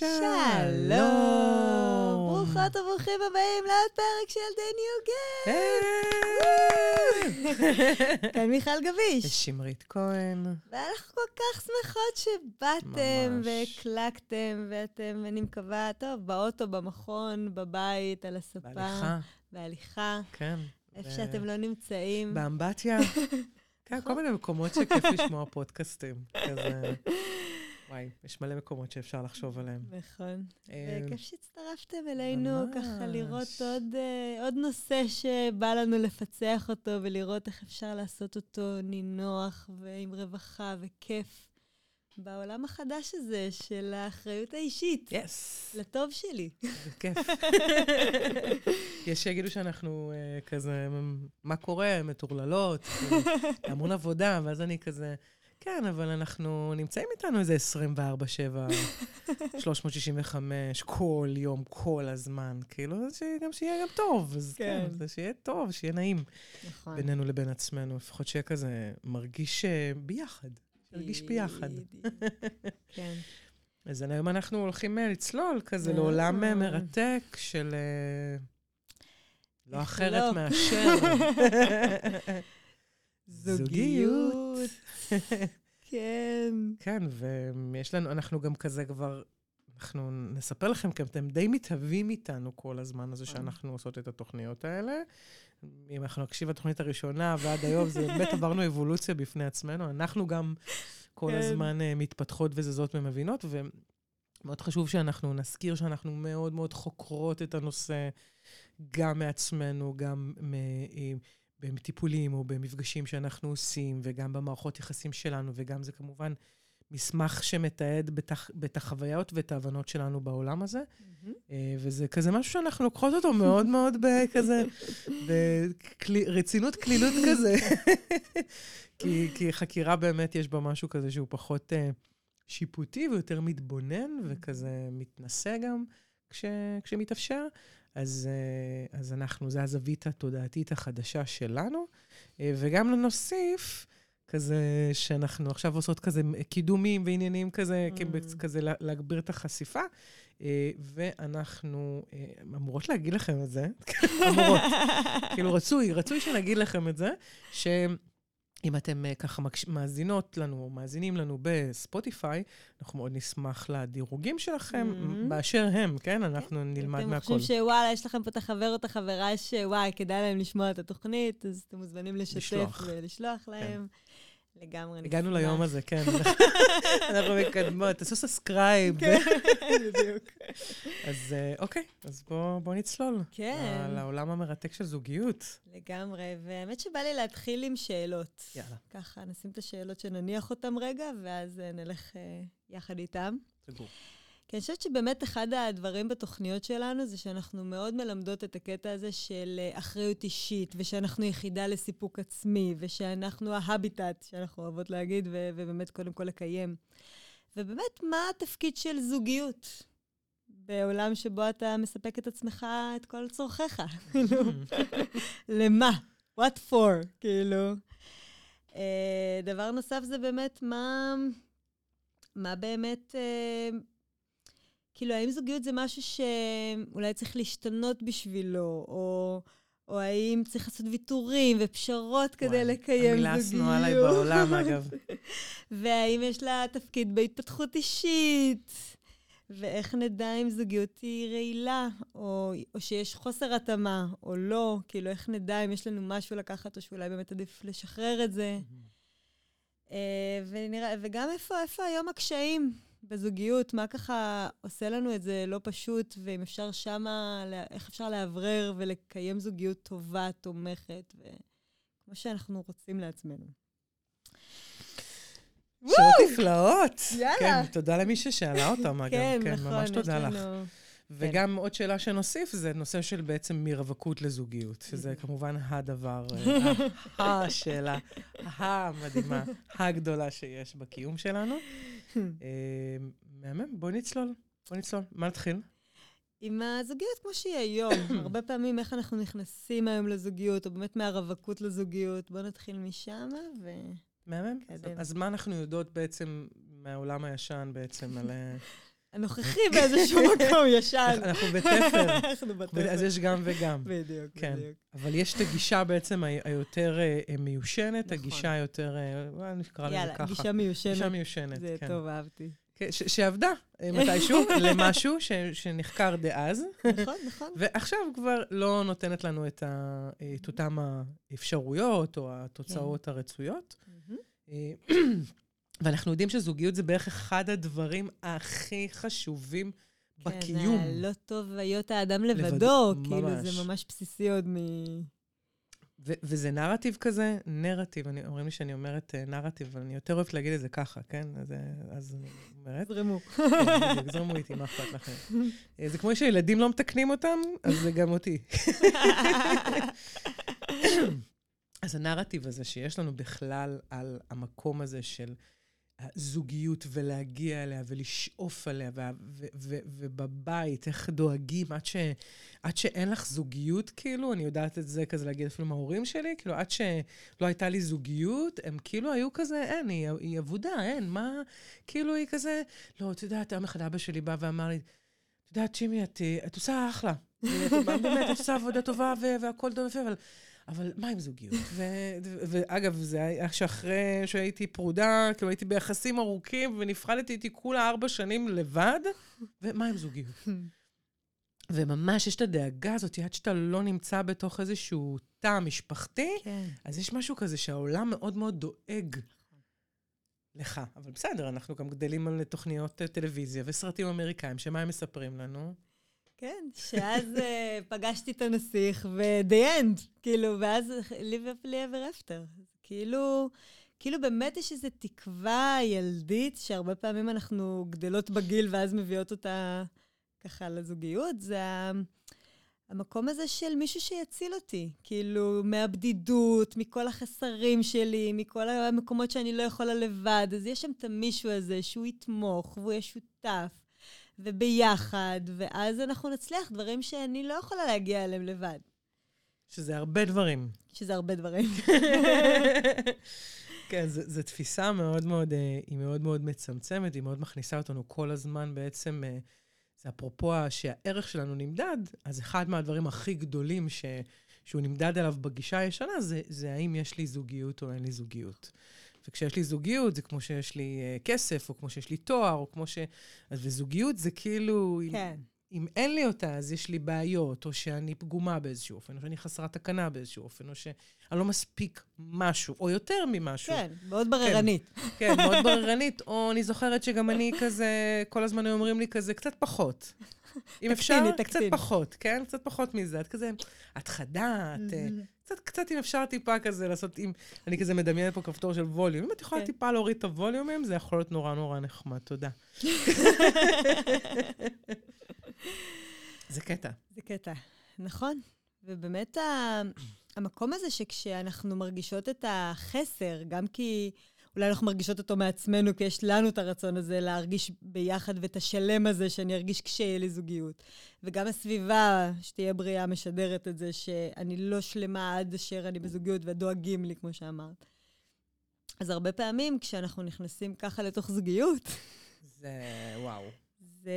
שלום. ברוכות וברוכים הבאים לעוד פרק של The New Game. כאן מיכל גביש. שמרית כהן. ואנחנו כל כך שמחות שבאתם. והקלקתם, ואתם, אני מקווה, טוב, באוטו, במכון, בבית, על הספה. בהליכה, בהליכה. כן. איפה שאתם לא נמצאים. באמבטיה. כן, כל מיני מקומות שכיף לשמוע פודקאסטים. כזה... וואי, יש מלא מקומות שאפשר לחשוב עליהם. נכון. אה, וכיף שהצטרפתם אלינו. ככה לראות עוד, אה, עוד נושא שבא לנו לפצח אותו ולראות איך אפשר לעשות אותו נינוח ועם רווחה וכיף בעולם החדש הזה של האחריות האישית, יס, לטוב שלי. זה כיף. יש שיגידו שאנחנו אה, כזה, מה קורה, מטורללות, המון עבודה, ואז אני כזה, כן, אבל אנחנו נמצאים איתנו איזה 24-7, 365, כל יום, כל הזמן. כאילו, שגם שיהיה גם טוב. אז כן, כן. זה שיהיה טוב, שיהיה נעים נכון. בינינו לבין עצמנו. לפחות שיהיה כזה מרגיש אה, ביחד. נרגיש ביחד. כן. אז היום אנחנו הולכים אה, לצלול כזה אה. לעולם מרתק של... לא אחרת לא? מאשר... זוגיות. כן. כן, ויש לנו, אנחנו גם כזה כבר, אנחנו נספר לכם, כי אתם די מתהווים איתנו כל הזמן הזה שאנחנו עושות את התוכניות האלה. אם אנחנו נקשיב לתוכנית הראשונה ועד היום, זה באמת עברנו אבולוציה בפני עצמנו. אנחנו גם כל כן. הזמן אה, מתפתחות וזזות ומבינות, ומאוד חשוב שאנחנו נזכיר שאנחנו מאוד מאוד חוקרות את הנושא, גם מעצמנו, גם. אה, בטיפולים או במפגשים שאנחנו עושים, וגם במערכות יחסים שלנו, וגם זה כמובן מסמך שמתעד בטח- את החוויות ואת ההבנות שלנו בעולם הזה. אה, וזה כזה משהו שאנחנו לוקחות אותו מאוד מאוד בכזה, ברצינות קלילות כזה. כי, כי חקירה באמת יש בה משהו כזה שהוא פחות אה, שיפוטי ויותר מתבונן, וכזה מתנשא גם כש, כשמתאפשר. אז, אה, אז אנחנו, זה הזווית התודעתית החדשה שלנו. אה, וגם נוסיף, כזה שאנחנו עכשיו עושות כזה קידומים ועניינים כזה, Mm. כזה לה- להגביר את החשיפה. אה, ואנחנו אמורות להגיד לכם את זה, אמורות, כאילו רצוי, רצוי שנגיד לכם את זה, שאם אתם אה, ככה. מאזינות לנו, או מאזינים לנו בספוטיפיי, אנחנו מאוד נשמח לדירוגים שלכם, Mhm. באשר הם, כן? אנחנו נלמד אתם מהכל. חושבים שוואלה, יש לכם פה את החבר או את החברה שוואי, כדאי להם לשמוע את התוכנית, אז אתם מוזמנים לשתף לשלוח. ולשלוח להם. לגמרי. הגענו ליום הזה, כן. אנחנו מקדמות, תעשו subscribe. כן, בדיוק. אז אה, אוקיי, אז בואו בוא נצלול. כן. לעולם המרתק של זוגיות. לגמרי, והאמת שבא לי להתחיל עם שאלות. יאללה. ככה, נשים את השאלות שנניח אותן רגע, ואז אה, נלך אה, יחד איתן. סגור. כי אני חושבת שבאמת אחד הדברים בתוכניות שלנו זה שאנחנו מאוד מלמדות את הקטע הזה של אה, אחריות אישית, ושאנחנו יחידה לסיפוק עצמי, ושאנחנו ההביטט, שאנחנו אוהבות להגיד, ו- ובאמת קודם כל לקיים. ובאמת, מה התפקיד של זוגיות בעולם שבו אתה מספק את עצמך, את כל צורכיך? כאילו, למה? what for? כאילו. אה, דבר נוסף זה באמת מה, מה באמת, אה, כאילו, האם זוגיות זה משהו שאולי צריך להשתנות בשבילו, או, או האם צריך לעשות ויתורים ופשרות כדי וואי, לקיים זוגיות? המילה השנואה עליי בעולם, אגב. והאם יש לה תפקיד בהתפתחות אישית? ואיך נדע אם זוגיות היא רעילה, או, או שיש חוסר התאמה, או לא? כאילו, איך נדע אם יש לנו משהו לקחת, או שאולי באמת עדיף לשחרר את זה? אה, ונראה, וגם איפה, איפה היום הקשיים בזוגיות? מה ככה עושה לנו את זה לא פשוט, ואם אפשר שמה, איך אפשר לאוורר ולקיים זוגיות טובה, תומכת, וכמו שאנחנו רוצים לעצמנו. שאלות נפלאות. יאללה. כן, תודה למי ששאלה אותם, אגב. כן, כן, נכון, ממש תודה לך. לנו... וגם עוד שאלה שנוסיף, זה נושא של בעצם מרווקות לזוגיות, שזה כמובן הדבר, אה, השאלה המדהימה, הגדולה שיש בקיום שלנו. אה, מהמם, בואי נצלול. בואי נצלול. מה נתחיל? עם הזוגיות כמו שהיא היום. הרבה פעמים איך אנחנו נכנסים היום לזוגיות, או באמת מהרווקות לזוגיות. בואו נתחיל משם, ו... מהמם. אז- מה אנחנו יודעות בעצם מהעולם הישן בעצם על... הנוכחי באיזשהו מקום ישן. אנחנו בתפר. אנחנו בתפר. אז יש גם וגם. בדיוק, כן. בדיוק. אבל יש את הגישה בעצם היותר אה, אה, מיושנת, נכון. הגישה היותר, אה, נקרא לזה יאללה, ככה. גישה גישה מיושנת. מיושנת, זה כן. טוב, אהבתי. כן, ש- שעבדה מתישהו למשהו ש- שנחקר דאז, נכון, נכון. ועכשיו כבר לא נותנת לנו את ה- את אותן האפשרויות או התוצאות כן. הרצויות. ואנחנו יודעים שזוגיות זה בערך אחד הדברים הכי חשובים בקיום. כן, הלא טוב היות האדם לבדו, לבדו, כאילו ממש. זה ממש בסיסי עוד מ... ו- וזה נרטיב כזה, נרטיב, אני, אומרים לי שאני אומרת אה, נרטיב, אבל אני יותר אוהבת להגיד את זה ככה, כן? אז, אה, אז אני אומרת, זרמו. כן, זרמו איתי, מה אכפת לכם? אה, זה כמו שילדים לא מתקנים אותם, אז זה גם אותי. אז הנרטיב הזה שיש לנו בכלל על המקום הזה של הזוגיות ולהגיע אליה ולשאוף עליה, וה- ו- ו- ובבית, איך דואגים עד, ש, עד שאין לך זוגיות, כאילו, אני יודעת את זה כזה להגיד אפילו מההורים שלי, כאילו, עד שלא הייתה לי זוגיות, הם כאילו היו כזה, אין, היא, היא אבודה, אין, מה, כאילו, היא כזה, לא, את יודעת, יום אחד אבא שלי בא ואמר לי, את יודעת, שימי, את, את עושה אחלה. ואת- באמת, את עושה עבודה טובה ו- והכל טוב ויפה, אבל... אבל מה עם זוגיות? ו- ו- ואגב, זה היה שאחרי שהייתי פרודה, כאילו הייתי ביחסים ארוכים ונפרדתי איתי כולה ארבע שנים לבד, ומה עם זוגיות? וממש יש את הדאגה הזאת, עד שאתה לא נמצא בתוך איזשהו תא משפחתי, כן. אז יש משהו כזה שהעולם מאוד מאוד דואג לך. אבל בסדר, אנחנו גם גדלים על תוכניות טלוויזיה וסרטים אמריקאים, שמה הם מספרים לנו? כן, שאז אה, פגשתי את הנסיך, ו-the end, כאילו, ואז live happily ever after. כאילו, כאילו באמת יש איזו תקווה ילדית, שהרבה פעמים אנחנו גדלות בגיל ואז מביאות אותה ככה לזוגיות, זה המקום הזה של מישהו שיציל אותי. כאילו, מהבדידות, מכל החסרים שלי, מכל המקומות שאני לא יכולה לבד. אז יש שם את המישהו הזה שהוא יתמוך והוא יהיה שותף. וביחד, ואז אנחנו נצליח דברים שאני לא יכולה להגיע אליהם לבד, שזה הרבה דברים. שזה הרבה דברים. כן, זו תפיסה מאוד מאוד, אה, היא מאוד מאוד מצמצמת, היא מאוד מכניסה אותנו כל הזמן בעצם, אה, זה אפרופו שהערך שלנו נמדד, אז אחד מהדברים הכי גדולים ש, שהוא נמדד עליו בגישה הישנה, זה, זה האם יש לי זוגיות או אין לי זוגיות. וכשיש לי זוגיות, זה כמו שיש לי uh, כסף, או כמו שיש לי תואר, או כמו ש... אז וזוגיות זה כאילו... כן. אם אין לי אותה, אז יש לי בעיות, או שאני פגומה באיזשהו אופן, או שאני חסרת תקנה באיזשהו אופן, או שאני לא מספיק משהו, או יותר ממשהו. כן, מאוד בררנית. כן, מאוד בררנית, או אני זוכרת שגם אני כזה, כל הזמן היו אומרים לי כזה, קצת פחות. אם אפשר, קצת. פחות, כן? קצת פחות מזה. את כזה, את חדה, את... אה, קצת, קצת אם אפשר טיפה כזה לעשות, אם אני כזה מדמיינת פה כפתור של ווליום, אם את יכולה כן. טיפה להוריד את הווליומים, זה יכול להיות נורא נורא נחמד, תודה. זה קטע. זה קטע, נכון. ובאמת המקום הזה שכשאנחנו מרגישות את החסר, גם כי אולי אנחנו מרגישות אותו מעצמנו, כי יש לנו את הרצון הזה להרגיש ביחד ואת השלם הזה שאני ארגיש כשיהיה לי זוגיות. וגם הסביבה, שתהיה בריאה, משדרת את זה שאני לא שלמה עד אשר אני בזוגיות ודואגים לי, כמו שאמרת. אז הרבה פעמים כשאנחנו נכנסים ככה לתוך זוגיות, זה וואו. זה...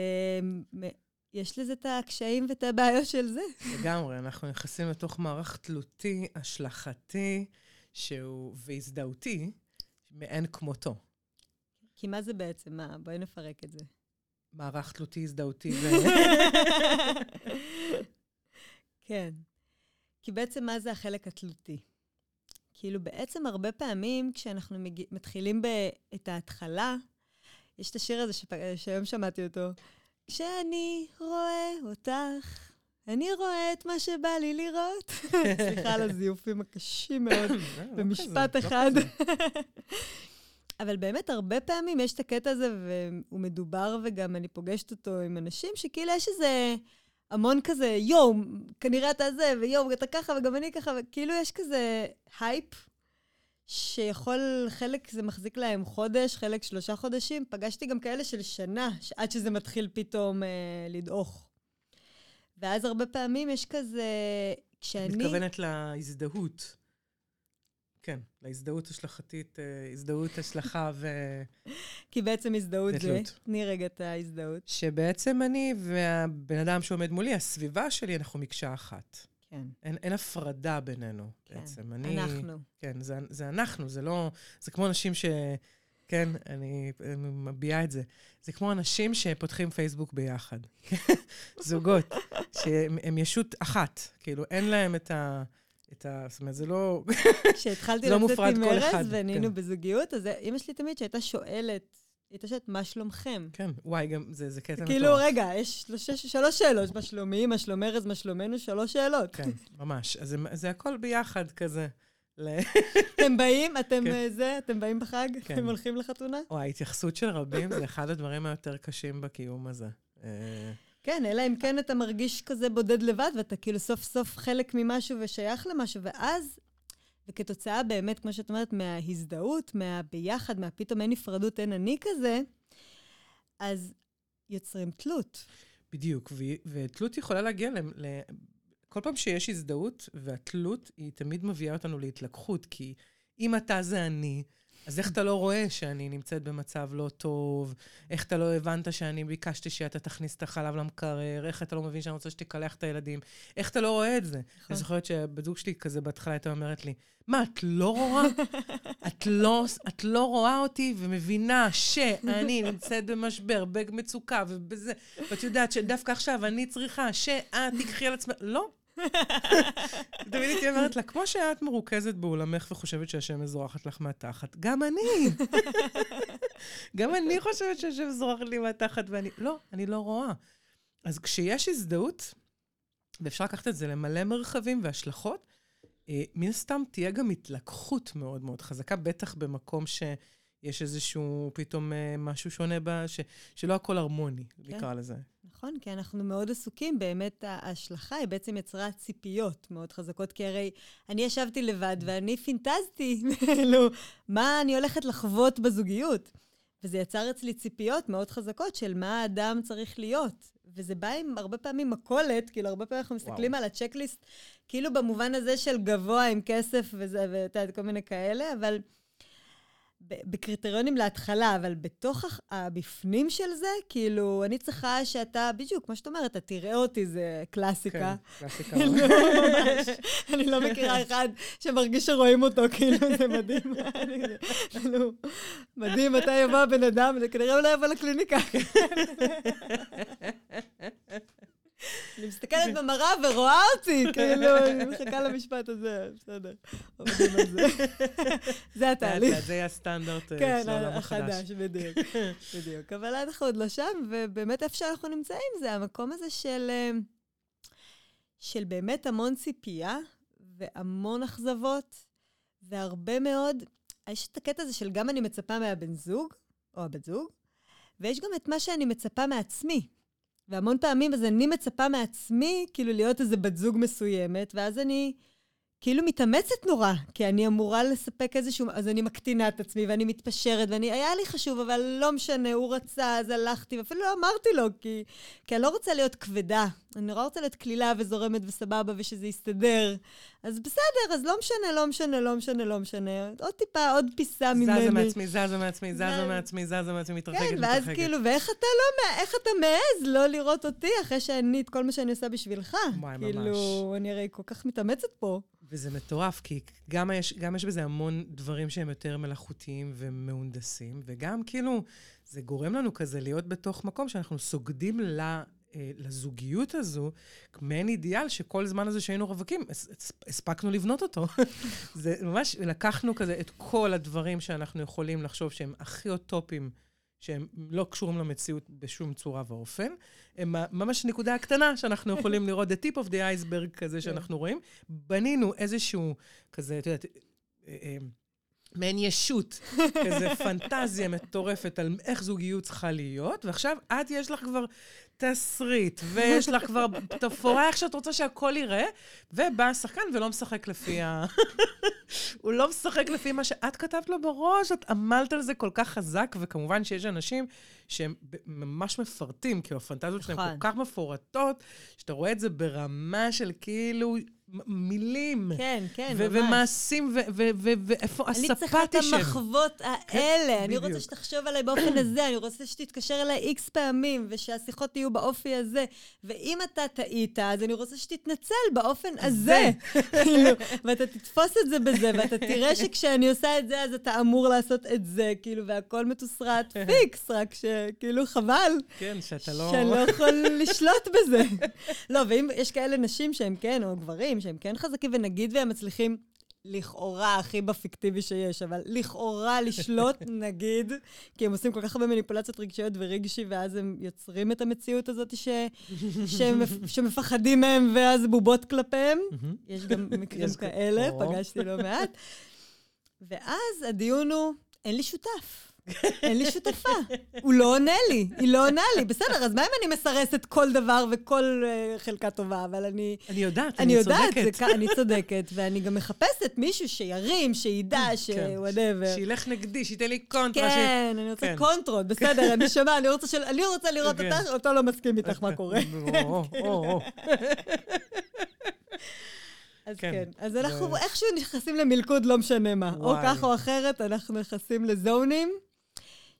יש לזה את הקשיים ואת הבעיות של זה. לגמרי, אנחנו נכנסים לתוך מערך תלותי, השלכתי, שהוא, והזדהותי, מאין כמותו. כי מה זה בעצם? מה? בואי נפרק את זה. מערך תלותי, הזדהותי, ו... כן. כי בעצם מה זה החלק התלותי? כאילו בעצם הרבה פעמים כשאנחנו מתחילים ב- את ההתחלה, יש את השיר הזה. שהיום שמעתי אותו, כשאני רואה אותך, אני רואה את מה שבא לי לראות. סליחה על הזיופים הקשים מאוד. לא במשפט לא אחד. אבל באמת, הרבה פעמים יש את הקטע הזה, והוא מדובר, וגם אני פוגשת אותו עם אנשים, שכאילו יש איזה המון כזה, יואו, כנראה אתה זה, ויואו, אתה ככה, וגם אני ככה, וכאילו יש כזה הייפ, שיכול, חלק זה מחזיק להם חודש, חלק שלושה חודשים. פגשתי גם כאלה של שנה, עד שזה מתחיל פתאום אה, לדעוך. ואז הרבה פעמים יש כזה, כשאני... מתכוונת להזדהות. כן, להזדהות השלכתית, אה, הזדהות, השלכה ו... כי בעצם הזדהות זה. תני רגע את ההזדהות. שבעצם אני והבן אדם שעומד מולי, הסביבה שלי, אנחנו מקשה אחת. כן. אין, אין הפרדה בינינו, כן. בעצם. אני, אנחנו. כן, זה, זה אנחנו, זה לא... זה כמו אנשים ש... כן, אני, אני מביעה את זה. זה כמו אנשים שפותחים פייסבוק ביחד. זוגות, שהם הם ישות אחת. כאילו, אין להם את ה... את ה... זאת אומרת, זה לא... כשהתחלתי לא לצאת עם ארז אחד, ונהיינו כן. בזוגיות, אז אימא שלי תמיד שהייתה שואלת, שואלת, מה שלומכם? כן, וואי, גם זה, זה קטע כאילו, מטורף. רגע, יש שלוש, שלוש שאלות, מה שלומי, מה שלום ארז, מה שלומנו, שלוש שאלות. כן, ממש. אז זה, זה הכל ביחד כזה. אתם באים, אתם כן. אה, זה, אתם באים בחג? כן. אתם הולכים לחתונה? או ההתייחסות של רבים זה אחד הדברים היותר קשים בקיום הזה. אה, כן, אלא אם כן אתה מרגיש כזה בודד לבד, ואתה כאילו סוף סוף חלק ממשהו ושייך למשהו, ואז, וכתוצאה באמת, כמו שאת אומרת, מההזדהות, מהביחד, מהפתאום אין נפרדות, אין אני כזה, אז יוצרים תלות. בדיוק, ו- ותלות יכולה להגיע ל... ל... כל פעם שיש הזדהות, והתלות היא תמיד מביאה אותנו להתלקחות, כי אם אתה זה אני, אז איך אתה לא רואה שאני נמצאת במצב לא טוב? איך אתה לא הבנת שאני ביקשתי שאתה תכניס את החלב למקרר? איך אתה לא מבין שאני רוצה שתקלח את הילדים? איך אתה לא רואה את זה? אני זוכרת שהבת זוג שלי כזה בהתחלה הייתה אומרת לי, מה, את לא רואה? את לא, את לא רואה אותי ומבינה שאני נמצאת במשבר, במצוקה ובזה, ואת יודעת שדווקא עכשיו אני צריכה שאת תיקחי על עצמך. לא. תמיד הייתי אומרת לה, כמו שאת מרוכזת באולמך וחושבת שהשם מזורחת לך מהתחת, גם אני. גם אני חושבת שהשם זורחת לי מהתחת, ואני... לא, אני לא רואה. אז כשיש הזדהות, ואפשר לקחת את זה למלא מרחבים והשלכות, אה, מן הסתם תהיה גם התלקחות מאוד מאוד חזקה, בטח במקום שיש איזשהו פתאום אה, משהו שונה, בה, ש, שלא הכל הרמוני, כן. נקרא לזה. נכון, כי אנחנו מאוד עסוקים, באמת ההשלכה היא בעצם יצרה ציפיות מאוד חזקות, כי הרי אני ישבתי לבד ואני פינטזתי, כאילו, מה אני הולכת לחוות בזוגיות. וזה יצר אצלי ציפיות מאוד חזקות של מה האדם צריך להיות. וזה בא עם הרבה פעמים מכולת, כאילו, הרבה פעמים אנחנו מסתכלים וואו. על הצ'קליסט, כאילו במובן הזה של גבוה עם כסף וזה, ואתה יודע, כל מיני כאלה, אבל בקריטריונים להתחלה, אבל בתוך הבפנים של זה, כאילו, אני צריכה שאתה, בדיוק, כמו שאת אומרת, אתה תראה אותי, זה קלאסיקה. כן, קלאסיקה. כאילו, ממש. אני לא מכירה אחד שמרגיש שרואים אותו, כאילו, זה מדהים. כאילו, מדהים, מתי יבוא הבן אדם, זה כנראה הוא לא יבוא לקליניקה. אני מסתכלת במראה ורואה אותי, כאילו, אני מחכה למשפט הזה, בסדר. עובדים על זה. זה התהליך. זה הסטנדרט אה, כן, של העולם החדש. החדש, בדיוק. בדיוק. אבל אנחנו עוד לא שם, ובאמת איפה שאנחנו נמצאים זה המקום הזה של, אה, של באמת המון ציפייה והמון אכזבות, והרבה מאוד, יש את הקטע הזה של גם אני מצפה מהבן זוג, או הבת זוג, ויש גם את מה שאני מצפה מעצמי. והמון פעמים אז אני מצפה מעצמי כאילו להיות איזה בת זוג מסוימת, ואז אני כאילו מתאמצת נורא, כי אני אמורה לספק איזשהו... אז אני מקטינה את עצמי ואני מתפשרת, ואני... היה לי חשוב, אבל לא משנה, הוא רצה, אז הלכתי, ואפילו לא אמרתי לו, כי, כי אני לא רוצה להיות כבדה. אני נורא רוצה להיות קלילה וזורמת וסבבה ושזה יסתדר. אז בסדר, אז לא משנה, לא משנה, לא משנה, לא משנה. עוד טיפה, עוד פיסה ממני. זזה מעצמי, זזה מעצמי, זזה זה- מעצמי, זזה מעצמי, מתרחקת, כן, מתרחקת. ואז כאילו, ואיך אתה לא, איך אתה מעז לא לראות אותי אחרי שאני, את כל מה שאני עושה בשבילך? וואי, כאילו, אני הרי כל כך מתאמצת פה. וזה מטורף, כי גם יש, גם יש בזה המון דברים שהם יותר מלאכותיים ומהונדסים, וגם כאילו, זה גורם לנו כזה להיות בתוך מקום שאנחנו סוגדים ל... אה, לזוגיות הזו, מעין אידיאל שכל זמן הזה שהיינו רווקים, הס- הס- הספקנו לבנות אותו. זה ממש, לקחנו כזה את כל הדברים שאנחנו יכולים לחשוב שהם הכי אוטופיים, שהם לא קשורים למציאות בשום צורה ואופן. הם ממש נקודה הקטנה שאנחנו יכולים לראות, the tip of the iceberg כזה שאנחנו רואים. בנינו איזשהו כזה, את יודעת, אה, אה, מעין ישות, כזה פנטזיה מטורפת על איך זוגיות צריכה להיות, ועכשיו את, יש לך כבר תסריט, ויש לך כבר תפאורה איך שאת רוצה שהכל ייראה, ובא השחקן ולא משחק לפי ה... הוא לא משחק לפי מה שאת כתבת לו בראש, את עמלת על זה כל כך חזק, וכמובן שיש אנשים שהם ממש מפרטים, כאילו הפנטזיות שלהם נכון. כל כך מפורטות, שאתה רואה את זה ברמה של כאילו מילים. כן, כן, ו- ממש. ומעשים, ו- ו- ו- ואיפה אני צריכה את. המחוות האלה. אני רוצה. שתחשוב עליי באופן הזה, אני רוצה שתתקשר אליי איקס פעמים, ושהשיחות יהיו באופי הזה. ואם אתה טעית, אז אני רוצה שתתנצל באופן הזה. כאילו, ואתה תתפוס את זה בזה, ואתה תראה שכשאני עושה את זה, אז אתה אמור לעשות את זה, כאילו, והכל מתוסרט פיקס, רק שכאילו חבל. כן, שאתה לא... שאני לא יכול לשלוט בזה. לא, ואם יש כאלה נשים שהם כן, או גברים, שהם כן חזקים, ונגיד והם מצליחים, לכאורה הכי בפיקטיבי שיש, אבל לכאורה לשלוט, נגיד, כי הם עושים כל כך הרבה מניפולציות רגשיות ורגשי, ואז הם יוצרים את המציאות הזאת ש... שהם, שמפחדים מהם, ואז בובות כלפיהם. יש גם מקרים כאלה. פגשתי לא מעט. ואז הדיון הוא, אין לי שותף. אין לי שותפה. הוא לא עונה לי, היא לא עונה לי. בסדר, אז מה אם אני מסרסת כל דבר וכל uh, חלקה טובה, אבל אני... אני יודעת, אני אני יודעת, זה, צודקת. כ- אני צודקת, ואני גם מחפשת מישהו שירים, שידע, כן. שוואטאבר. שילך נגדי, שייתן לי קונטרה. ש- כן, אני רוצה כן. קונטרות, בסדר, אני שומע, אני רוצה של- אני רוצה לראות כן. אותך, אותו לא מסכים איתך מה קורה. או, או, או. אז כן, כן. אז זה- אנחנו איכשהו נכנסים למלכוד, לא משנה מה. או וואי. כך או אחרת, אנחנו נכנסים לזונים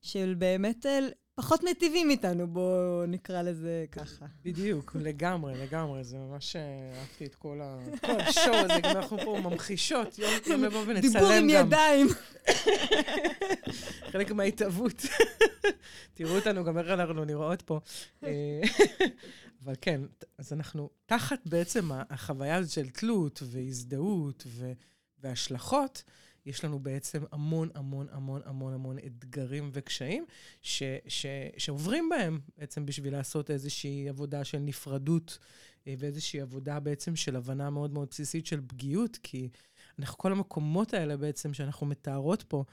של באמת אה, פחות מיטיבים איתנו, בואו נקרא לזה ככה. בדיוק, לגמרי, לגמרי. זה ממש אה, אהבתי את כל השואו הזה, גם אנחנו פה ממחישות, יום יום נבוא ונצלם גם. דיבור עם ידיים. חלק מההתהוות. תראו אותנו גם איך אנחנו נראות פה. אה, אבל כן, אז אנחנו, תחת בעצם החוויה הזאת של תלות והזדהות והשלכות, יש לנו בעצם המון המון המון המון המון אתגרים וקשיים ש- ש- שעוברים בהם בעצם בשביל לעשות איזושהי עבודה של נפרדות אה, ואיזושהי עבודה בעצם של הבנה מאוד מאוד בסיסית של פגיעות, כי אנחנו, כל המקומות האלה בעצם שאנחנו מתארות פה,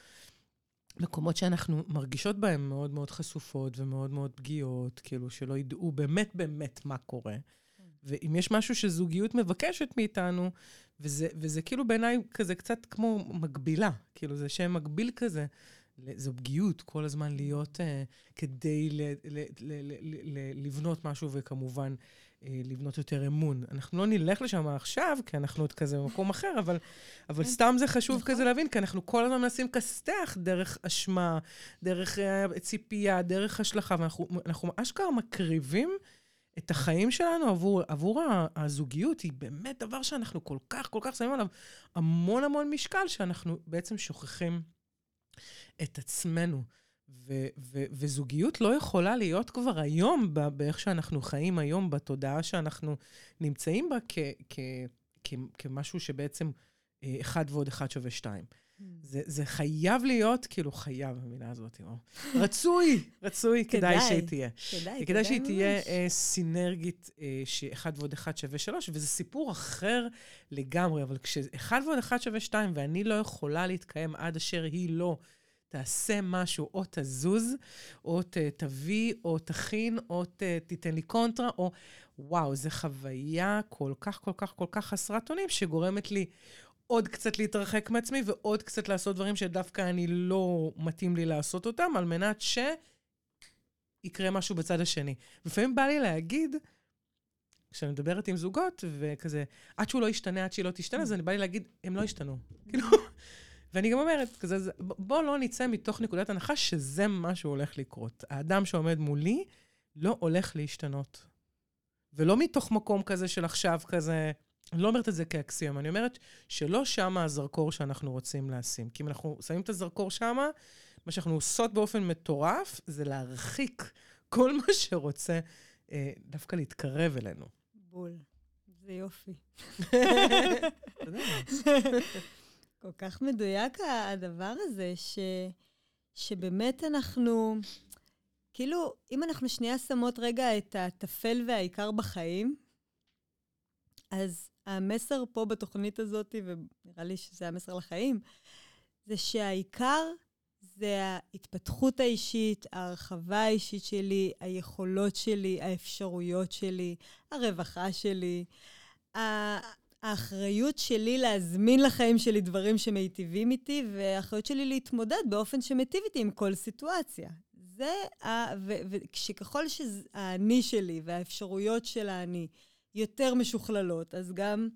מקומות שאנחנו מרגישות בהם מאוד מאוד חשופות ומאוד מאוד פגיעות, כאילו שלא ידעו באמת באמת מה קורה. ואם יש משהו שזוגיות מבקשת מאיתנו, וזה, וזה כאילו בעיניי כזה קצת כמו מקבילה, כאילו זה שם מקביל כזה, זו פגיעות, כל הזמן להיות uh, כדי ל, ל, ל, ל, ל, ל, לבנות משהו, וכמובן uh, לבנות יותר אמון. אנחנו לא נלך לשם עכשיו, כי אנחנו עוד כזה במקום אחר, אבל, אבל סתם זה חשוב נכון. כזה להבין, כי אנחנו כל הזמן מנסים כסתח דרך אשמה, דרך uh, ציפייה, דרך השלכה, ואנחנו אנחנו אשכרה מקריבים את החיים שלנו עבור, עבור הזוגיות, היא באמת דבר שאנחנו כל כך, כל כך שמים עליו המון המון משקל, שאנחנו בעצם שוכחים את עצמנו. ו- ו- וזוגיות לא יכולה להיות כבר היום, באיך שאנחנו חיים היום, בתודעה שאנחנו נמצאים בה, כ- כ- כ- כמשהו שבעצם אה, אחד ועוד אחד שווה שתיים. זה, זה חייב להיות, כאילו, חייב, המילה הזאת, וואו. רצוי, רצוי, כדאי. שהיא תהיה. כדאי, כדאי שהיא. תהיה אה, סינרגית, אה, שאחד ועוד אחד שווה שלוש, וזה סיפור אחר לגמרי, אבל כשאחד ועוד אחד שווה שתיים, ואני לא יכולה להתקיים עד אשר היא לא תעשה משהו, או תזוז, או ת, תביא, או תכין, או ת, תיתן לי קונטרה, או... וואו, זו חוויה כל כך, כל כך, כל כך חסרת אונים, שגורמת לי עוד קצת להתרחק מעצמי, ועוד קצת לעשות דברים שדווקא אני לא מתאים לי לעשות אותם, על מנת ש... יקרה משהו בצד השני. לפעמים בא לי להגיד, כשאני מדברת עם זוגות, וכזה, עד שהוא לא ישתנה, עד שהיא לא תשתנה, אז אני בא לי להגיד, הם לא ישתנו. כאילו, ואני גם אומרת, כזה, בוא לא נצא מתוך נקודת הנחה שזה מה שהולך לקרות. האדם שעומד מולי לא הולך להשתנות. ולא מתוך מקום כזה של עכשיו כזה, אני לא אומרת את זה כאקסיום, אני אומרת שלא שם הזרקור שאנחנו רוצים לשים. כי אם אנחנו שמים את הזרקור שמה, מה שאנחנו עושות באופן מטורף, זה להרחיק כל מה שרוצה אה, דווקא להתקרב אלינו. בול. זה יופי. כל כך מדויק הדבר הזה, ש, שבאמת אנחנו, כאילו, אם אנחנו שנייה שמות רגע את הטפל והעיקר בחיים, אז המסר פה בתוכנית הזאת, ונראה לי שזה המסר לחיים, זה שהעיקר זה ההתפתחות האישית, ההרחבה האישית שלי, היכולות שלי, האפשרויות שלי, הרווחה שלי. האחריות שלי להזמין לחיים שלי דברים שמיטיבים איתי, והאחריות שלי להתמודד באופן שמיטיב איתי עם כל סיטואציה. זה, ה- וכשככל שהאני שלי והאפשרויות של האני יותר משוכללות, אז גם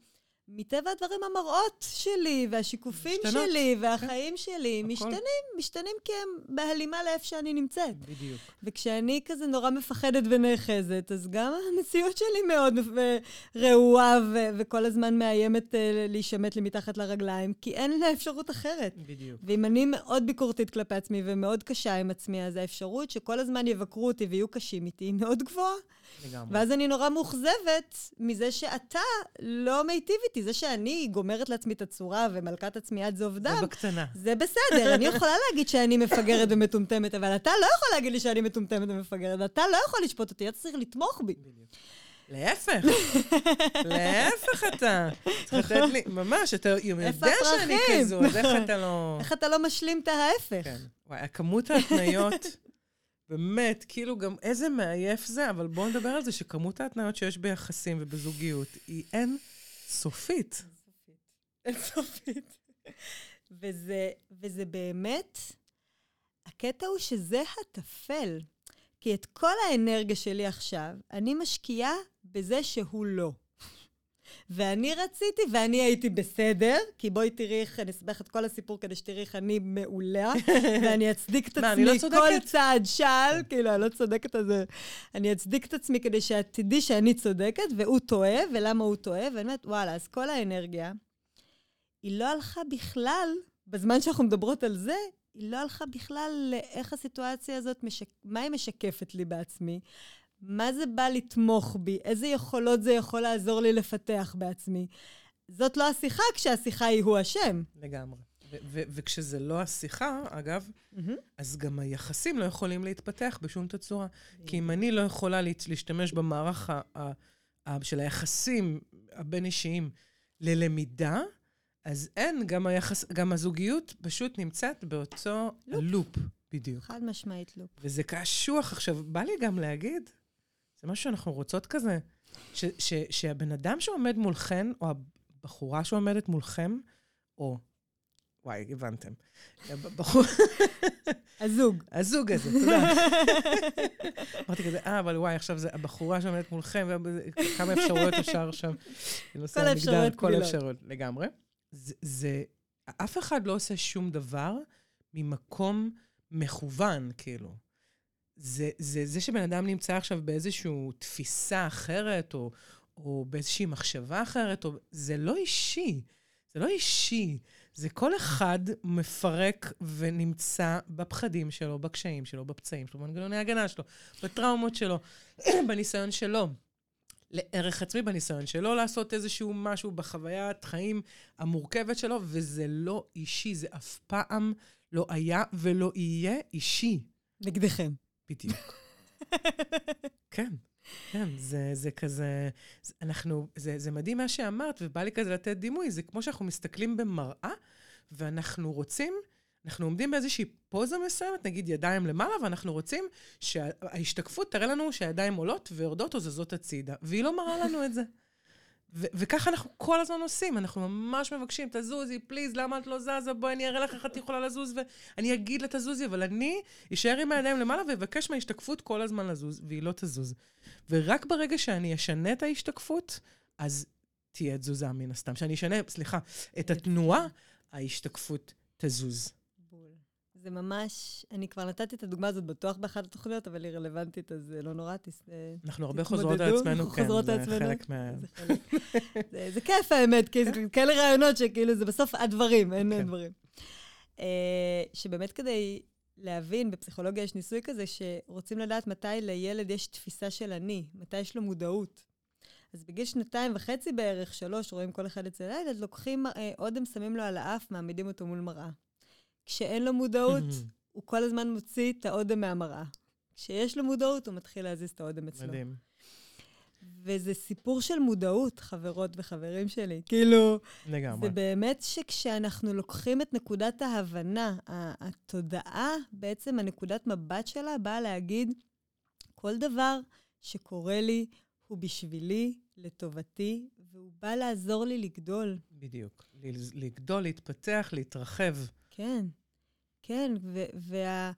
מטבע הדברים המראות שלי, והשיקופים משתנות. שלי, והחיים שלי, הכל. משתנים, משתנים כי הם בהלימה לאיפה שאני נמצאת. בדיוק. וכשאני כזה נורא מפחדת ונאחזת, אז גם המציאות שלי מאוד רעועה ו- וכל הזמן מאיימת אה, להישמט לי מתחת לרגליים, כי אין לה אפשרות אחרת. בדיוק. ואם אני מאוד ביקורתית כלפי עצמי ומאוד קשה עם עצמי, אז האפשרות שכל הזמן יבקרו אותי ויהיו קשים איתי היא מאוד גבוהה. לגמרי. ואז אני נורא מאוכזבת מזה שאתה לא מיטיב איתי. זה שאני גומרת לעצמי את הצורה ומלכת עצמי עד זוב דם, זה בקטנה. זה בסדר. אני יכולה להגיד שאני מפגרת ומטומטמת, אבל אתה לא יכול להגיד לי שאני מטומטמת ומפגרת, ואתה לא יכול לשפוט אותי, אתה צריך לתמוך בי. בדיוק. להפך, להפך אתה. צריך לתת לי, ממש, אתה יודע שאני? כזו, אז איך אתה לא... איך אתה לא משלים את ההפך? כן. וואי, כמות ההתניות, באמת, כאילו גם איזה מעייף זה, אבל בואו נדבר על זה שכמות ההתניות שיש ביחסים ובזוגיות היא אין סופית. אינסופית. וזה, וזה באמת, הקטע הוא שזה הטפל. כי את כל האנרגיה שלי עכשיו, אני משקיעה בזה שהוא לא. ואני רציתי, ואני הייתי בסדר, כי בואי תראי איך, אני אסבך את כל הסיפור כדי שתראי איך אני מעולה, ואני אצדיק את אני עצמי לא כל? צעד שעל, כאילו, אני לא צודקת על זה. אני אצדיק את עצמי כדי שאת תדעי שאני צודקת, והוא טועה, ולמה הוא טועה, ואני אומרת, וואלה, אז כל האנרגיה, היא לא הלכה בכלל, בזמן שאנחנו מדברות על זה, היא לא הלכה בכלל לאיך הסיטואציה הזאת, משק... מה היא משקפת לי בעצמי, מה זה בא לתמוך בי, איזה יכולות זה יכול לעזור לי לפתח בעצמי. זאת לא השיחה כשהשיחה היא הוא אשם. לגמרי. וכשזה לא השיחה, אגב, אז גם היחסים לא יכולים להתפתח בשום תצורה. כי אם אני לא יכולה להשתמש במערך ה- ה- ה- של היחסים הבין-אישיים ללמידה, אז אין, גם, היחס, גם הזוגיות פשוט נמצאת באותו לופ. לופ, בדיוק. חד משמעית לא. וזה קשוח. עכשיו, בא לי גם להגיד, זה משהו שאנחנו רוצות כזה, ש, ש, שהבן אדם שעומד מולכן, או הבחורה שעומדת מולכם, או... וואי, הבנתם. הבחור, הזוג. הזוג הזה, תודה. אמרתי כזה, אה, אבל וואי, עכשיו זה הבחורה שעומדת מולכם, וכמה אפשרויות אפשר עכשיו. כל האפשרויות כל קבילות. האפשרויות, לגמרי. זה, זה, אף אחד לא עושה שום דבר ממקום מכוון, כאילו. זה, זה, זה שבן אדם נמצא עכשיו באיזושהי תפיסה אחרת, או, או באיזושהי מחשבה אחרת, או, זה לא אישי. זה לא אישי. זה כל אחד מפרק ונמצא בפחדים שלו, בקשיים שלו, בפצעים שלו, במנגנוני ההגנה שלו, בטראומות שלו, בניסיון שלו. לערך עצמי בניסיון שלו לעשות איזשהו משהו בחוויית חיים המורכבת שלו, וזה לא אישי, זה אף פעם לא היה ולא יהיה אישי. נגדכם. בדיוק. כן, כן, זה, זה כזה, זה, אנחנו, זה, זה מדהים מה שאמרת, ובא לי כזה לתת דימוי, זה כמו שאנחנו מסתכלים במראה, ואנחנו רוצים, אנחנו עומדים באיזושהי פוזה מסוימת, נגיד ידיים למעלה, ואנחנו רוצים שההשתקפות תראה לנו שהידיים עולות ויורדות או זזות הצידה, והיא לא מראה לנו את זה. ו- וככה אנחנו כל הזמן עושים, אנחנו ממש מבקשים, תזוזי, פליז, למה את לא זזה? בואי, אני אראה לך איך את יכולה לזוז, ואני אגיד לה תזוזי, אבל אני אשאר עם הידיים למעלה ואבקש מההשתקפות כל הזמן לזוז, והיא לא תזוז. ורק ברגע שאני אשנה את ההשתקפות, אז תהיה תזוזה מן הסתם. שאני אשנה, סליחה, את התנועה, ההשתקפות תזוז. זה ממש, אני כבר נתתי את הדוגמה הזאת בטוח באחת התוכניות, אבל היא רלוונטית, אז לא נורא, תס... אנחנו הרבה חוזרות על עצמנו, כן, חוזרות זה עצמנו. חלק מה... זה חלק. זה, זה כיף האמת, כי זה כאלה רעיונות שכאילו זה בסוף הדברים, אין כן. דברים. אה, שבאמת כדי להבין, בפסיכולוגיה יש ניסוי כזה, שרוצים לדעת מתי לילד יש תפיסה של אני, מתי יש לו מודעות. אז בגיל שנתיים וחצי בערך, שלוש, רואים כל אחד אצל הילד, לוקחים אה, אודם, שמים לו על האף, מעמידים אותו מול מראה. כשאין לו מודעות, הוא כל הזמן מוציא את האודם מהמראה. כשיש לו מודעות, הוא מתחיל להזיז את האודם אצלו. מדהים. וזה סיפור של מודעות, חברות וחברים שלי. כאילו, לגמרי. זה באמת שכשאנחנו לוקחים את נקודת ההבנה, התודעה, בעצם הנקודת מבט שלה באה להגיד, כל דבר שקורה לי הוא בשבילי, לטובתי, והוא בא לעזור לי לגדול. בדיוק. לגדול, להתפתח, להתרחב. כן, כן, ו- וה...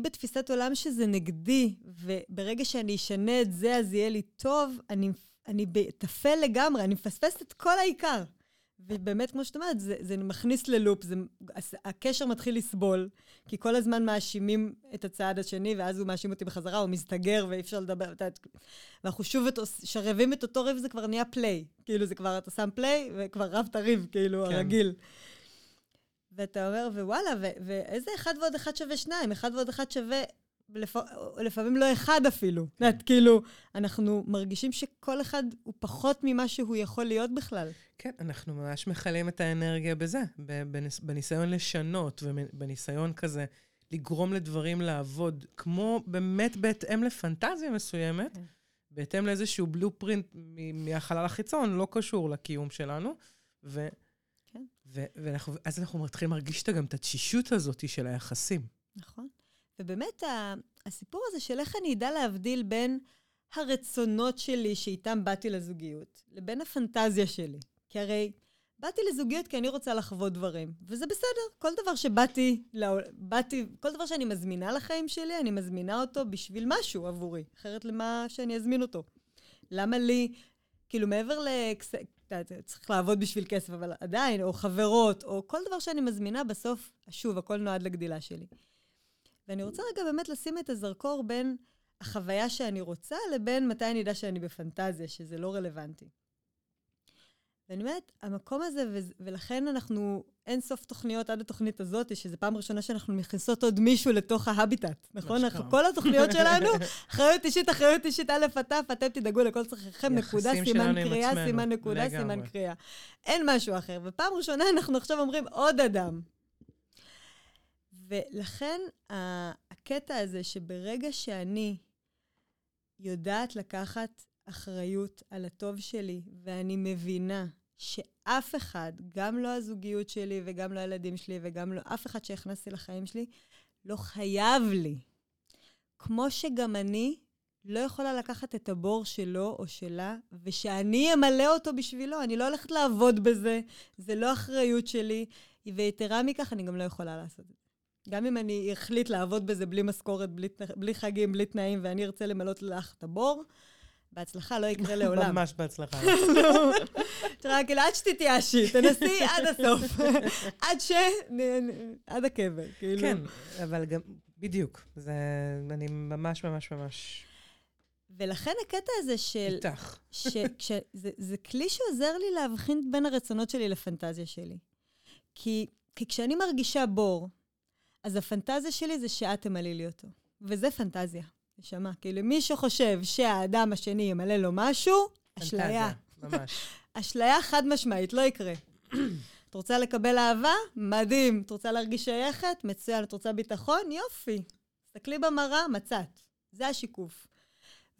בתפיסת עולם שזה נגדי, וברגע שאני אשנה את זה, אז יהיה לי טוב, אני, אני בטפל לגמרי, אני מפספסת את כל העיקר. ובאמת, כמו שאת אומרת, זה, זה מכניס ללופ, זה, הקשר מתחיל לסבול, כי כל הזמן מאשימים את הצעד השני, ואז הוא מאשים אותי בחזרה, הוא מסתגר ואי אפשר לדבר. ואנחנו שוב את, שרבים את אותו ריב, זה כבר נהיה פליי. כאילו, זה כבר, אתה שם פליי, וכבר רב את הריב, כאילו, כן. הרגיל. ואתה אומר, ווואלה, ואיזה אחד ועוד אחד שווה שניים? אחד ועוד אחד שווה לפ... לפעמים לא אחד אפילו. את יודעת, כאילו, אנחנו מרגישים שכל אחד הוא פחות ממה שהוא יכול להיות בכלל. כן, אנחנו ממש מכלים את האנרגיה בזה, בניס... בניסיון לשנות ובניסיון כזה לגרום לדברים לעבוד, כמו באמת בהתאם לפנטזיה מסוימת, כן. בהתאם לאיזשהו בלופרינט מהחלל החיצון, לא קשור לקיום שלנו. ו... ואז אנחנו מתחילים להרגיש גם את התשישות הזאת של היחסים. נכון. ובאמת, הסיפור הזה של איך אני אדע להבדיל בין הרצונות שלי שאיתם באתי לזוגיות, לבין הפנטזיה שלי. כי הרי באתי לזוגיות כי אני רוצה לחוות דברים, וזה בסדר. כל דבר שבאתי, לא, באתי, כל דבר שאני מזמינה לחיים שלי, אני מזמינה אותו בשביל משהו עבורי, אחרת למה שאני אזמין אותו. למה לי, כאילו מעבר. צריך לעבוד בשביל כסף, אבל עדיין, או חברות, או כל דבר שאני מזמינה, בסוף, שוב, הכל נועד לגדילה שלי. ואני רוצה רגע באמת לשים את הזרקור בין החוויה שאני רוצה לבין מתי אני אדע שאני בפנטזיה, שזה לא רלוונטי. ואני אומרת, המקום הזה, ולכן אנחנו, אין סוף תוכניות עד התוכנית הזאת, שזו פעם ראשונה שאנחנו מכניסות עוד מישהו לתוך ההביטט, נכון? אנחנו, כל התוכניות שלנו, אחריות אישית, אחריות אישית, א' עד ת', אתם תדאגו לכל צרכיכם, נקודה, סימן קריאה, סימן נקודה, לגמרי. סימן קריאה. אין משהו אחר. ופעם ראשונה אנחנו עכשיו אומרים עוד אדם. ולכן הקטע הזה שברגע שאני יודעת לקחת אחריות על הטוב שלי, ואני מבינה שאף אחד, גם לא הזוגיות שלי וגם לא הילדים שלי וגם לא אף אחד שהכנסתי לחיים שלי, לא חייב לי. כמו שגם אני לא יכולה לקחת את הבור שלו או שלה, ושאני אמלא אותו בשבילו. אני לא הולכת לעבוד בזה, זה לא אחריות שלי, ויתרה מכך, אני גם לא יכולה לעשות את זה. גם אם אני אחליט לעבוד בזה בלי משכורת, בלי, בלי חגים, בלי תנאים, ואני ארצה למלות לך את הבור, בהצלחה לא יקרה לעולם. ממש בהצלחה. תראה, כאילו, עד שתתייאשי, תנסי עד הסוף. עד ש... עד הקבר, כאילו. כן, אבל גם, בדיוק. זה, אני ממש ממש ממש... ולכן הקטע הזה של... איתך. זה כלי שעוזר לי להבחין בין הרצונות שלי לפנטזיה שלי. כי, כי כשאני מרגישה בור, אז הפנטזיה שלי זה שאת תמלאי לי אותו. וזה פנטזיה, נשמה. כאילו, מי שחושב שהאדם השני ימלא לו משהו, אשליה. ממש. אשליה חד משמעית, לא יקרה. את רוצה לקבל אהבה? מדהים. את רוצה להרגיש שייכת? מצוין. את רוצה ביטחון? יופי. תסתכלי במראה, מצאת. זה השיקוף.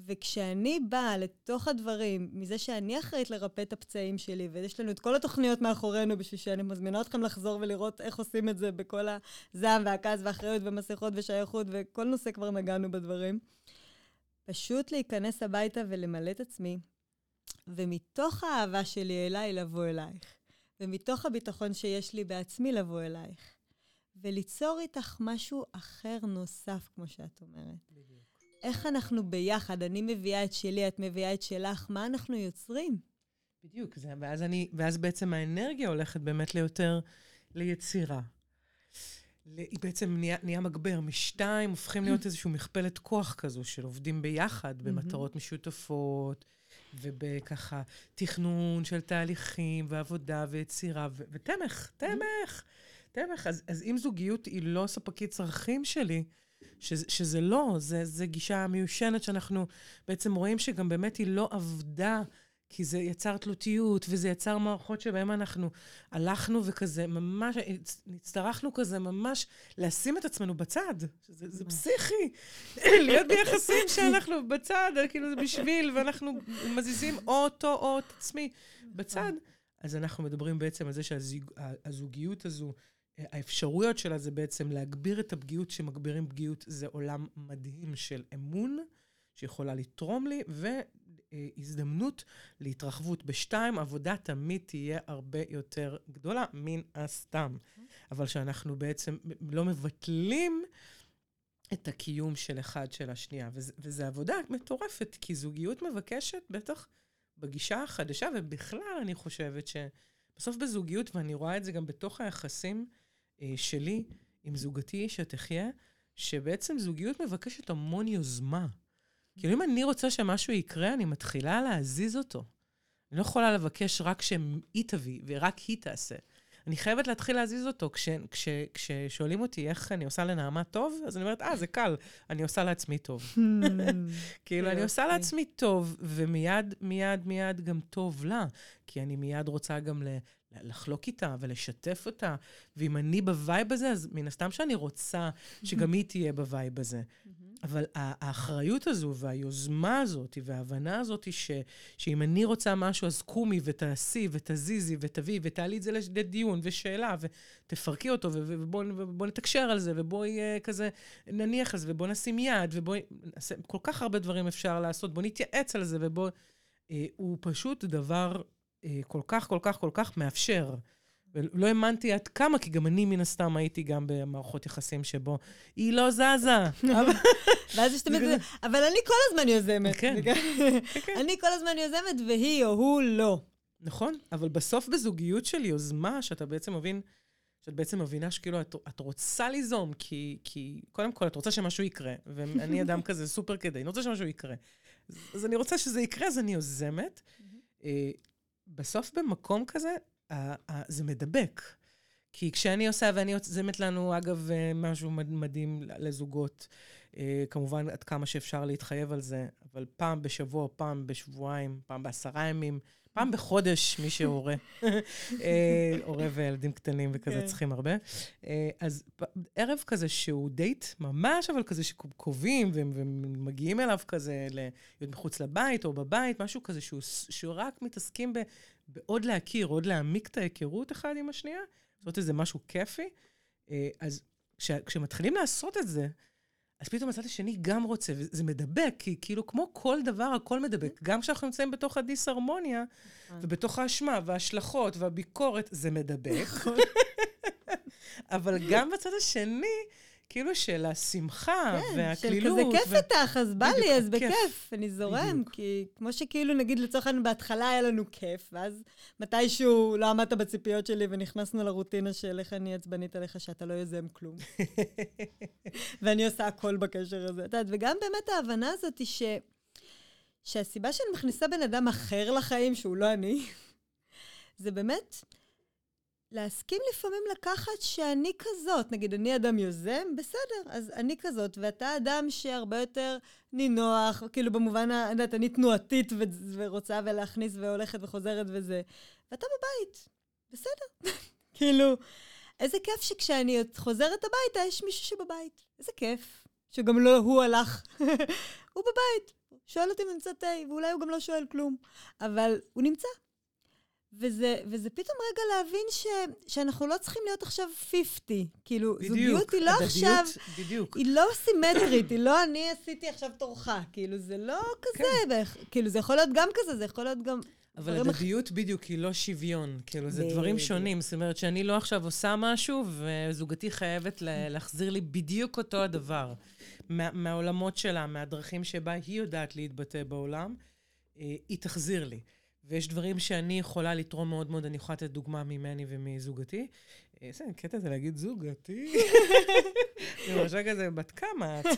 וכשאני באה לתוך הדברים, מזה שאני אחראית לרפא את הפצעים שלי, ויש לנו את כל התוכניות מאחורינו בשביל שאני מזמינה אתכם לחזור ולראות איך עושים את זה בכל הזעם והכעס והאחריות ומסכות ושייכות, וכל נושא כבר נגענו בדברים. פשוט להיכנס הביתה ולמלא את עצמי, ומתוך האהבה שלי אליי לבוא אלייך, ומתוך הביטחון שיש לי בעצמי לבוא אלייך, וליצור איתך משהו אחר נוסף, כמו שאת אומרת. בדיוק. איך אנחנו ביחד, אני מביאה את שלי, את מביאה את שלך, מה אנחנו יוצרים? בדיוק, זה, ואז, אני, ואז בעצם האנרגיה הולכת באמת ליותר ליצירה. היא בעצם נהיה, נהיה מגבר. משתיים הופכים להיות איזושהי מכפלת כוח כזו של עובדים ביחד במטרות משותפות, ובככה תכנון של תהליכים ועבודה ויצירה, ו- ותמך, תמך, תמך. אז, אז אם זוגיות היא לא ספקית צרכים שלי, שזה, שזה לא, זה, זה גישה מיושנת שאנחנו בעצם רואים שגם באמת היא לא עבדה, כי זה יצר תלותיות, וזה יצר מערכות שבהן אנחנו הלכנו וכזה, ממש, הצטרכנו כזה ממש לשים את עצמנו בצד. זה, זה פסיכי, להיות ביחסים שאנחנו בצד, כאילו זה בשביל, ואנחנו מזיזים או אותו או את עצמי בצד. אז אנחנו מדברים בעצם על זה שהזוגיות הזו, האפשרויות שלה זה בעצם להגביר את הפגיעות, שמגבירים פגיעות זה עולם מדהים של אמון, שיכולה לתרום לי, והזדמנות להתרחבות. בשתיים, עבודה תמיד תהיה הרבה יותר גדולה, מן הסתם. אבל שאנחנו בעצם לא מבטלים את הקיום של אחד של השנייה. וזו עבודה מטורפת, כי זוגיות מבקשת, בטח בגישה החדשה, ובכלל אני חושבת שבסוף בזוגיות, ואני רואה את זה גם בתוך היחסים שלי עם זוגתי שתחיה, שבעצם זוגיות מבקשת המון יוזמה. כאילו, אם אני רוצה שמשהו יקרה, אני מתחילה להזיז אותו. אני לא יכולה לבקש רק שהיא תביא ורק היא תעשה. אני חייבת להתחיל להזיז אותו. כש, כש, כששואלים אותי איך אני עושה לנעמה טוב, אז אני אומרת, אה, זה קל, אני עושה לעצמי טוב. כאילו, אני עושה לעצמי טוב, ומיד, מיד, מיד גם טוב לה, כי אני מיד רוצה גם. לחלוק איתה ולשתף אותה. ואם אני בווייב הזה, אז מן הסתם שאני רוצה שגם היא תהיה בווייב הזה. אבל האחריות הזו והיוזמה הזאת וההבנה הזאת ש, שאם אני רוצה משהו, אז קומי ותעשי ותזיזי ותביאי ותעלי את זה לדיון ושאלה ותפרקי אותו ובואו נתקשר על זה ובואי כזה נניח על זה ובואו נשים יד ובואי... כל כך הרבה דברים אפשר לעשות, בואו נתייעץ על זה ובואו... אה, הוא פשוט דבר כל כך, כל כך, כל כך מאפשר. ולא האמנתי עד כמה, כי גם אני, מן הסתם, הייתי גם במערכות יחסים שבו היא לא זזה. ואז יש תמיד, אבל אני כל הזמן יוזמת. כן. כן. אני כל הזמן יוזמת, והיא או הוא לא. נכון, אבל בסוף בזוגיות של יוזמה, שאתה בעצם מבין, שאת בעצם מבינה שכאילו את, את רוצה ליזום, כי, כי קודם כל את רוצה שמשהו יקרה, ואני אדם כזה סופר כדי, אני רוצה שמשהו יקרה. אז, אז אני רוצה שזה יקרה, אז אני יוזמת. בסוף במקום כזה, זה מדבק. כי כשאני עושה, ואני יוזמת לנו, אגב, אה, משהו מדהים לזוגות, אה, כמובן, עד כמה שאפשר להתחייב על זה, אבל פעם בשבוע, פעם בשבועיים, פעם בעשרה ימים, פעם בחודש, מי שהורה, אה, הורה וילדים קטנים וכזה כן. צריכים הרבה. אז ערב כזה שהוא דייט ממש, אבל כזה שקובעים ומגיעים אליו כזה להיות מחוץ לבית או בבית, משהו כזה שהוא, שהוא רק מתעסקים ב... בעוד להכיר, עוד להעמיק את ההיכרות אחד עם השנייה, לעשות איזה משהו כיפי. אה, אז כש, כשמתחילים לעשות את זה, אז פתאום הצד השני גם רוצה, וזה מדבק, כי כאילו כמו כל דבר, הכל מדבק. גם כשאנחנו נמצאים בתוך הדיסהרמוניה, נכון. ובתוך האשמה, וההשלכות, והביקורת, זה מדבק. נכון. אבל גם בצד השני, כאילו של השמחה כן, והקלילות. כן, של כזה כיף איתך, אז בא לי, אז בכיף, אני זורם. בדיוק. כי כמו שכאילו, נגיד, לצורך העניין, בהתחלה היה לנו כיף, ואז מתישהו לא עמדת בציפיות שלי ונכנסנו לרוטינה של איך אני עצבנית עליך שאתה לא יוזם כלום. ואני עושה הכל בקשר הזה. את יודעת, וגם באמת ההבנה הזאת היא ש... שהסיבה שאני מכניסה בן אדם אחר לחיים, שהוא לא אני, זה באמת... להסכים לפעמים לקחת שאני כזאת. נגיד, אני אדם יוזם, בסדר, אז אני כזאת, ואתה אדם שהרבה יותר נינוח, כאילו במובן, אני יודעת, אני תנועתית ו- ורוצה ולהכניס והולכת וחוזרת וזה, ואתה בבית, בסדר. כאילו, איזה כיף שכשאני חוזרת הביתה, יש מישהו שבבית. איזה כיף. שגם לא הוא הלך. הוא בבית. שואל אותי אם נמצא תה, ואולי הוא גם לא שואל כלום. אבל הוא נמצא. וזה, וזה פתאום רגע להבין ש, שאנחנו לא צריכים להיות עכשיו 50. כאילו, בדיוק, זוגיות היא לא הדדיות, עכשיו... בדיוק. היא לא סימטרית, היא לא אני עשיתי עכשיו תורך. כאילו, זה לא כזה. כן. בערך, כאילו, זה יכול להיות גם כזה, זה יכול להיות גם... אבל הדדיות אח... בדיוק היא לא שוויון. כאילו, זה דברים שונים. זאת אומרת שאני לא עכשיו עושה משהו, וזוגתי חייבת להחזיר לי בדיוק אותו הדבר. מה, מהעולמות שלה, מהדרכים שבה היא יודעת להתבטא בעולם, אה, היא תחזיר לי. ויש דברים שאני יכולה לתרום מאוד מאוד, אני יכולה לתת דוגמה ממני ומזוגתי. איזה קטע זה להגיד זוגתי. אני מרשה כזה, בת כמה את?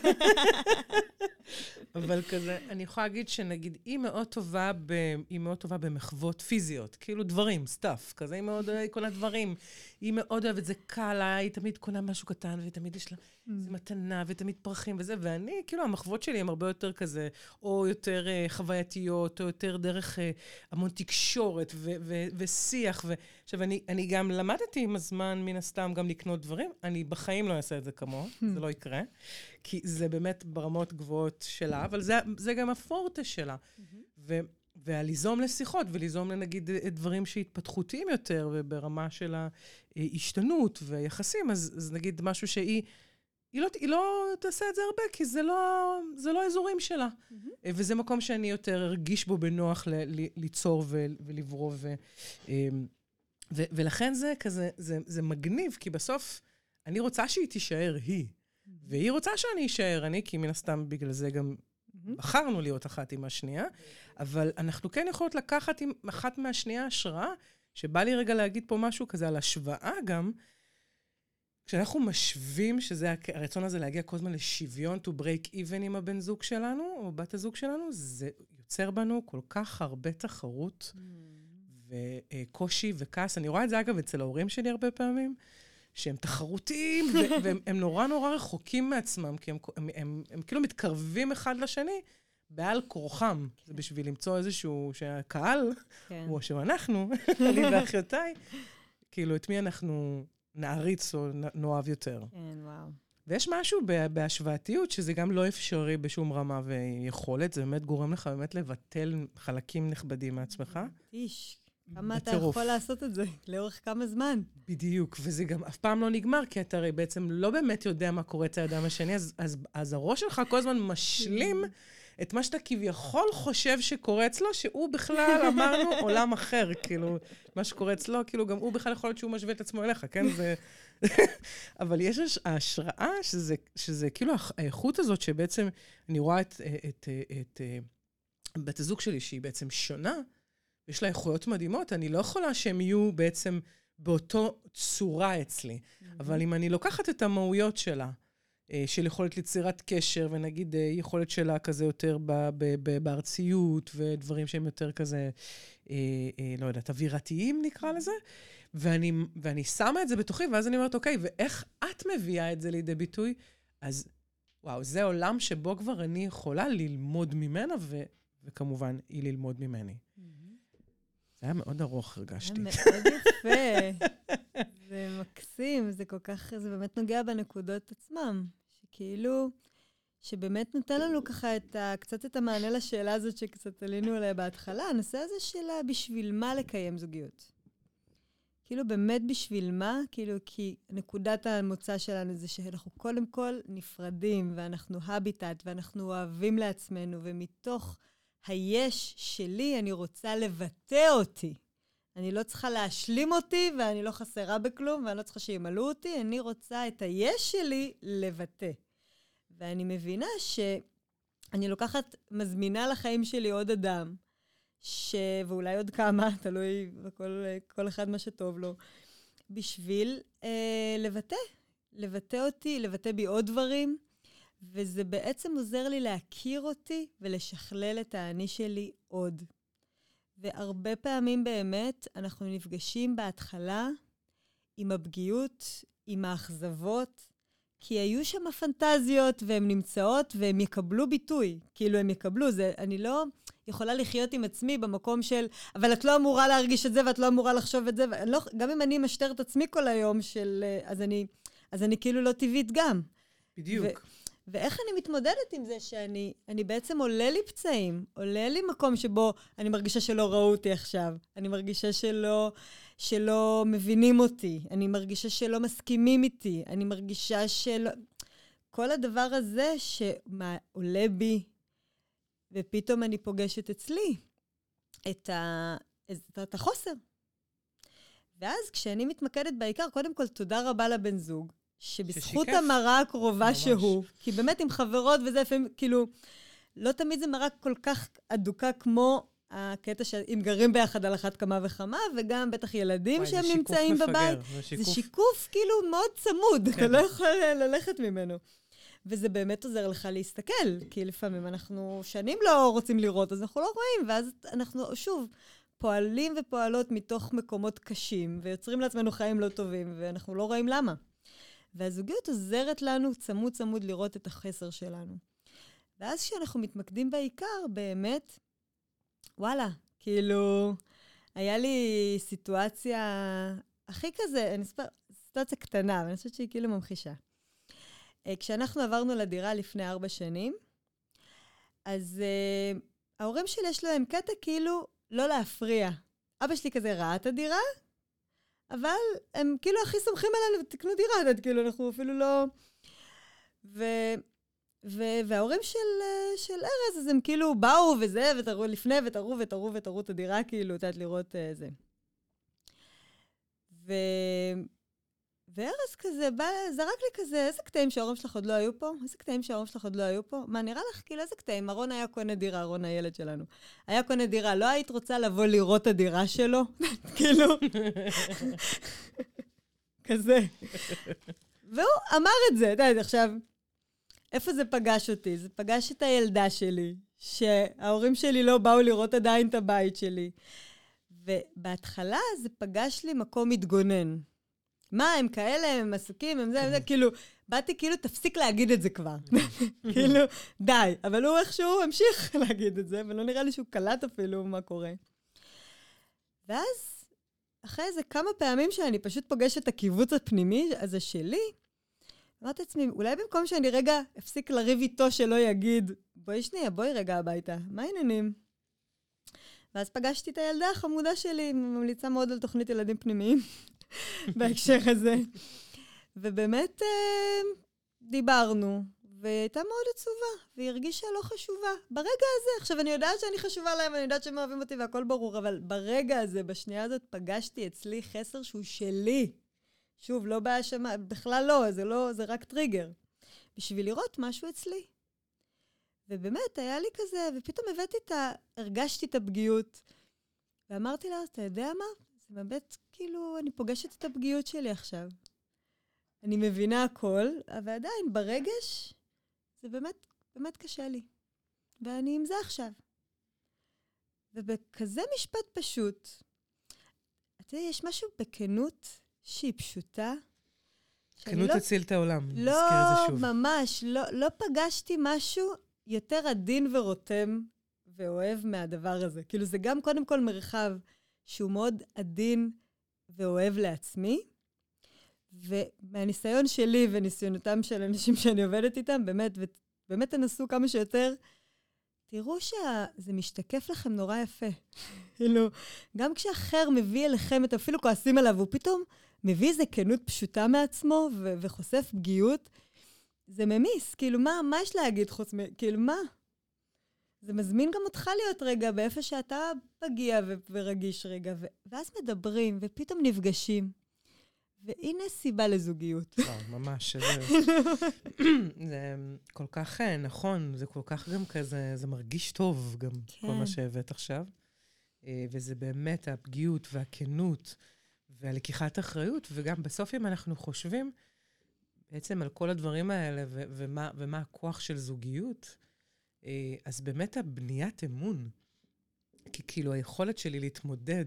אבל כזה, אני יכולה להגיד שנגיד, היא מאוד טובה, ב, היא מאוד טובה במחוות פיזיות, כאילו דברים, stuff, כזה, היא מאוד אוהבת כל הדברים. היא מאוד אוהבת, זה קל לה, היא תמיד קונה משהו קטן, ותמיד יש לה mm. איזה מתנה, ותמיד פרחים וזה, ואני, כאילו, המחוות שלי הן הרבה יותר כזה, או יותר uh, חווייתיות, או יותר דרך uh, המון תקשורת ושיח. עכשיו, אני, אני גם למדתי עם הזמן, מן הסתם, גם לקנות דברים. אני בחיים לא אעשה את זה כמוהו, זה לא יקרה. כי זה באמת ברמות גבוהות שלה, אבל זה, זה גם הפורטה שלה. ו, והליזום לשיחות, וליזום לנגיד דברים שהתפתחותיים יותר, וברמה של ההשתנות ויחסים, אז, אז נגיד משהו שהיא... היא לא, היא לא תעשה את זה הרבה, כי זה לא, זה לא האזורים שלה. Mm-hmm. וזה מקום שאני יותר ארגיש בו בנוח ל, ל, ליצור ו, ולברוא. ו, אמ, ו, ולכן זה כזה, זה, זה מגניב, כי בסוף אני רוצה שהיא תישאר היא. והיא רוצה שאני אשאר, אני, כי מן הסתם בגלל זה גם בחרנו להיות אחת עם השנייה, אבל אנחנו כן יכולות לקחת עם אחת מהשנייה השראה, שבא לי רגע להגיד פה משהו כזה על השוואה גם. כשאנחנו משווים, שזה הרצון הזה להגיע כל הזמן לשוויון, to break even עם הבן זוג שלנו, או בת הזוג שלנו, זה יוצר בנו כל כך הרבה תחרות mm. וקושי וכעס. אני רואה את זה, אגב, אצל ההורים שלי הרבה פעמים. שהם תחרותיים, והם נורא נורא רחוקים מעצמם, כי הם, הם, הם, הם כאילו מתקרבים אחד לשני בעל כורחם. כן. זה בשביל למצוא איזשהו, שהקהל, כן. או שאנחנו, אני ואחיותיי, כאילו, את מי אנחנו נעריץ או נאהב יותר. כן, וואו. ויש משהו בהשוואתיות שזה גם לא אפשרי בשום רמה ויכולת, זה באמת גורם לך באמת לבטל חלקים נכבדים מעצמך. איש, כמה אתה יכול לעשות את זה? לאורך כמה זמן? בדיוק, וזה גם אף פעם לא נגמר, כי אתה הרי בעצם לא באמת יודע מה קורה אצל האדם השני, אז, אז, אז הראש שלך כל הזמן משלים את מה שאתה כביכול חושב שקורה אצלו, שהוא בכלל, אמרנו, עולם אחר, כאילו, מה שקורה אצלו, כאילו, גם הוא בכלל יכול להיות שהוא משווה את עצמו אליך, כן? זה... אבל יש ההשראה, שזה, שזה כאילו האיכות הזאת, שבעצם אני רואה את, את, את, את, את בת הזוג שלי, שהיא בעצם שונה, יש לה איכויות מדהימות, אני לא יכולה שהם יהיו בעצם באותו צורה אצלי. Mm-hmm. אבל אם אני לוקחת את המהויות שלה, אה, של יכולת ליצירת קשר, ונגיד אה, יכולת שלה כזה יותר ב- ב- ב- בארציות, ודברים שהם יותר כזה, אה, אה, לא יודעת, אווירתיים נקרא לזה, ואני, ואני שמה את זה בתוכי, ואז אני אומרת, אוקיי, ואיך את מביאה את זה לידי ביטוי? אז וואו, זה עולם שבו כבר אני יכולה ללמוד ממנה, ו, וכמובן, היא ללמוד ממני. זה היה מאוד ארוך, הרגשתי. זה מאוד יפה. זה מקסים, זה כל כך, זה באמת נוגע בנקודות עצמם. שכאילו, שבאמת נותן לנו ככה את ה, קצת את המענה לשאלה הזאת שקצת עלינו עליה בהתחלה, הנושא הזה של בשביל מה לקיים זוגיות. כאילו, באמת בשביל מה? כאילו, כי נקודת המוצא שלנו זה שאנחנו קודם כל נפרדים, ואנחנו הביטט, ואנחנו אוהבים לעצמנו, ומתוך היש שלי, אני רוצה לבטא אותי. אני לא צריכה להשלים אותי, ואני לא חסרה בכלום, ואני לא צריכה שימלאו אותי, אני רוצה את היש שלי לבטא. ואני מבינה שאני לוקחת, מזמינה לחיים שלי עוד אדם, ש... ואולי עוד כמה, תלוי בכל אחד מה שטוב לו, בשביל אה, לבטא. לבטא אותי, לבטא בי עוד דברים, וזה בעצם עוזר לי להכיר אותי ולשכלל את האני שלי עוד. והרבה פעמים באמת אנחנו נפגשים בהתחלה עם הפגיעות, עם האכזבות, כי היו שם פנטזיות והן נמצאות והן יקבלו ביטוי. כאילו, הן יקבלו. זה, אני לא יכולה לחיות עם עצמי במקום של, אבל את לא אמורה להרגיש את זה ואת לא אמורה לחשוב את זה. לא, גם אם אני משטר את עצמי כל היום של... אז אני, אז אני כאילו לא טבעית גם. בדיוק. ו- ואיך אני מתמודדת עם זה שאני אני בעצם עולה לי פצעים, עולה לי מקום שבו אני מרגישה שלא ראו אותי עכשיו, אני מרגישה שלא, שלא מבינים אותי, אני מרגישה שלא מסכימים איתי, אני מרגישה שלא... כל הדבר הזה שעולה בי, ופתאום אני פוגשת אצלי את, ה, את, את החוסר. ואז כשאני מתמקדת בעיקר, קודם כל, תודה רבה לבן זוג, שבזכות המראה הקרובה ממש. שהוא, כי באמת עם חברות וזה לפעמים, כאילו, לא תמיד זה מראה כל כך אדוקה כמו הקטע שאם גרים ביחד על אחת כמה וכמה, וגם בטח ילדים וואי, שהם נמצאים מפגר, בבית. זה שיקוף זה שיקוף כאילו מאוד צמוד, כן. אתה לא יכול ללכת ממנו. וזה באמת עוזר לך להסתכל, כי לפעמים אנחנו שנים לא רוצים לראות, אז אנחנו לא רואים, ואז אנחנו, שוב, פועלים ופועלות מתוך מקומות קשים, ויוצרים לעצמנו חיים לא טובים, ואנחנו לא רואים למה. והזוגיות עוזרת לנו צמוד צמוד לראות את החסר שלנו. ואז כשאנחנו מתמקדים בעיקר, באמת, וואלה, כאילו, היה לי סיטואציה הכי כזה, אני אספר, סיטואציה קטנה, אבל אני חושבת שהיא כאילו ממחישה. אה, כשאנחנו עברנו לדירה לפני ארבע שנים, אז uh, ההורים שלי יש להם קטע כאילו לא להפריע. אבא שלי כזה ראה את הדירה, אבל הם כאילו הכי סומכים עלינו, תקנו דירה, יודעת, כאילו, אנחנו אפילו לא... ו... ו... וההורים של, של ארז, אז הם כאילו באו וזה, ותראו לפני, ותראו ותראו ותראו את הדירה, כאילו, את יודעת, לראות uh, זה. ו... וארז כזה בא, זרק לי כזה, איזה קטעים שההורים שלך עוד לא היו פה? איזה קטעים שההורים שלך עוד לא היו פה? מה, נראה לך, כאילו, איזה קטעים? אהרון היה קונה דירה, אהרון הילד שלנו. היה קונה דירה, לא היית רוצה לבוא לראות את הדירה שלו? כאילו... כזה. והוא אמר את זה, אתה יודע, עכשיו, איפה זה פגש אותי? זה פגש את הילדה שלי, שההורים שלי לא באו לראות עדיין את הבית שלי. ובהתחלה זה פגש לי מקום מתגונן. מה, הם כאלה, הם עסוקים, הם זה, הם זה, כאילו, באתי כאילו, תפסיק להגיד את זה כבר. כאילו, די. אבל הוא איכשהו המשיך להגיד את זה, ולא נראה לי שהוא קלט אפילו מה קורה. ואז, אחרי איזה כמה פעמים שאני פשוט פוגשת את הקיבוץ הפנימי הזה שלי, אמרתי לעצמי, אולי במקום שאני רגע אפסיק לריב איתו שלא יגיד, בואי שנייה, בואי רגע הביתה, מה העניינים? ואז פגשתי את הילדה החמודה שלי, ממליצה מאוד על תוכנית ילדים פנימיים בהקשר הזה. ובאמת אה, דיברנו, והיא הייתה מאוד עצובה, והיא הרגישה לא חשובה. ברגע הזה, עכשיו, אני יודעת שאני חשובה להם, אני יודעת שהם אוהבים אותי והכל ברור, אבל ברגע הזה, בשנייה הזאת, פגשתי אצלי חסר שהוא שלי. שוב, לא בהאשמה, בכלל לא, זה לא, זה רק טריגר. בשביל לראות משהו אצלי. ובאמת, היה לי כזה, ופתאום הבאתי את ה... הרגשתי את הפגיעות. ואמרתי לה, אתה יודע מה? זה באמת, כאילו, אני פוגשת את הפגיעות שלי עכשיו. אני מבינה הכל, אבל עדיין, ברגש, זה באמת, באמת קשה לי. ואני עם זה עכשיו. ובכזה משפט פשוט, אתה יודע, יש משהו בכנות שהיא פשוטה. כנות לא, תציל את העולם, לא, נזכיר את זה שוב. לא, ממש, לא, לא פגשתי משהו יותר עדין ורותם ואוהב מהדבר הזה. כאילו, זה גם קודם כל מרחב שהוא מאוד עדין ואוהב לעצמי, ומהניסיון שלי וניסיונותם של אנשים שאני עובדת איתם, באמת, ובאמת תנסו כמה שיותר, תראו שזה משתקף לכם נורא יפה. כאילו, גם כשאחר מביא אליכם את אפילו כועסים עליו, הוא פתאום מביא איזה כנות פשוטה מעצמו ו- וחושף פגיעות, זה ממיס. כאילו, מה, מה יש להגיד חוץ מ... כאילו, מה? זה מזמין גם אותך להיות רגע באיפה שאתה פגיע ו- ורגיש רגע, ו- ואז מדברים, ופתאום נפגשים. והנה סיבה לזוגיות. ממש, זה, זה כל כך אה, נכון, זה כל כך גם כזה, זה מרגיש טוב גם, כן. כל מה שהבאת עכשיו. אה, וזה באמת הפגיעות והכנות והלקיחת אחריות, וגם בסוף אם אנחנו חושבים בעצם על כל הדברים האלה ו- ומה, ומה הכוח של זוגיות, אז באמת הבניית אמון, כי כאילו היכולת שלי להתמודד,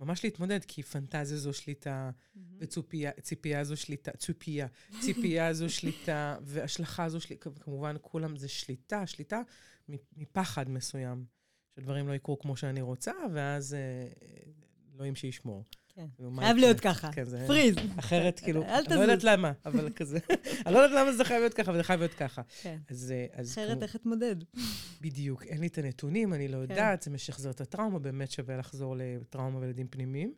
ממש להתמודד, כי פנטזיה זו שליטה, mm-hmm. וציפייה זו שליטה, ציפייה, ציפייה זו שליטה, והשלכה זו שליטה, כמובן כולם זה שליטה, שליטה מפחד מסוים, שדברים לא יקרו כמו שאני רוצה, ואז אה, אלוהים שישמור. כן. חייב להיות ככה. כן. פריז. אחרת, כאילו, אני לא יודעת למה, אבל כזה. אני לא יודעת למה זה חייב להיות ככה, אבל זה חייב להיות ככה. כן. אז... אחרת איך אתמודד? בדיוק. אין לי את הנתונים, אני לא כן. יודעת, זה משחזר את הטראומה, באמת שווה לחזור לטראומה וילדים פנימיים.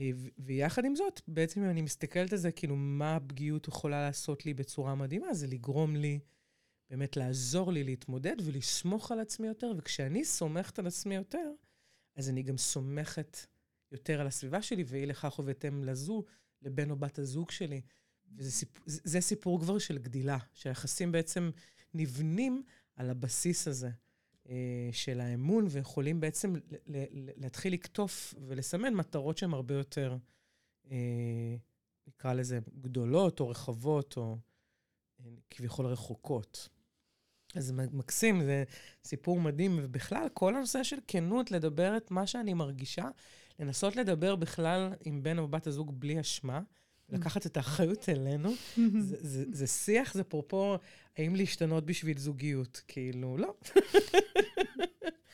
אה, ויחד עם זאת, בעצם אם אני מסתכלת על זה, כאילו, מה הפגיעות יכולה לעשות לי בצורה מדהימה, זה לגרום לי, באמת לעזור לי להתמודד ולסמוך על עצמי יותר, וכשאני סומכת על עצמי יותר, אז אני גם סומכת יותר על הסביבה שלי, ואי לכך ובהתאם לזו, לבן או בת הזוג שלי. וזה סיפור, זה סיפור כבר של גדילה, שהיחסים בעצם נבנים על הבסיס הזה אה, של האמון, ויכולים בעצם להתחיל לקטוף ולסמן מטרות שהן הרבה יותר, אה, נקרא לזה, גדולות או רחבות, או כביכול רחוקות. אז מקסים, זה סיפור מדהים, ובכלל, כל הנושא של כנות, לדבר את מה שאני מרגישה, לנסות לדבר בכלל עם בן או בת הזוג בלי אשמה, לקחת את האחריות אלינו. זה, זה, זה שיח, זה פרופו, האם להשתנות בשביל זוגיות? כאילו, לא.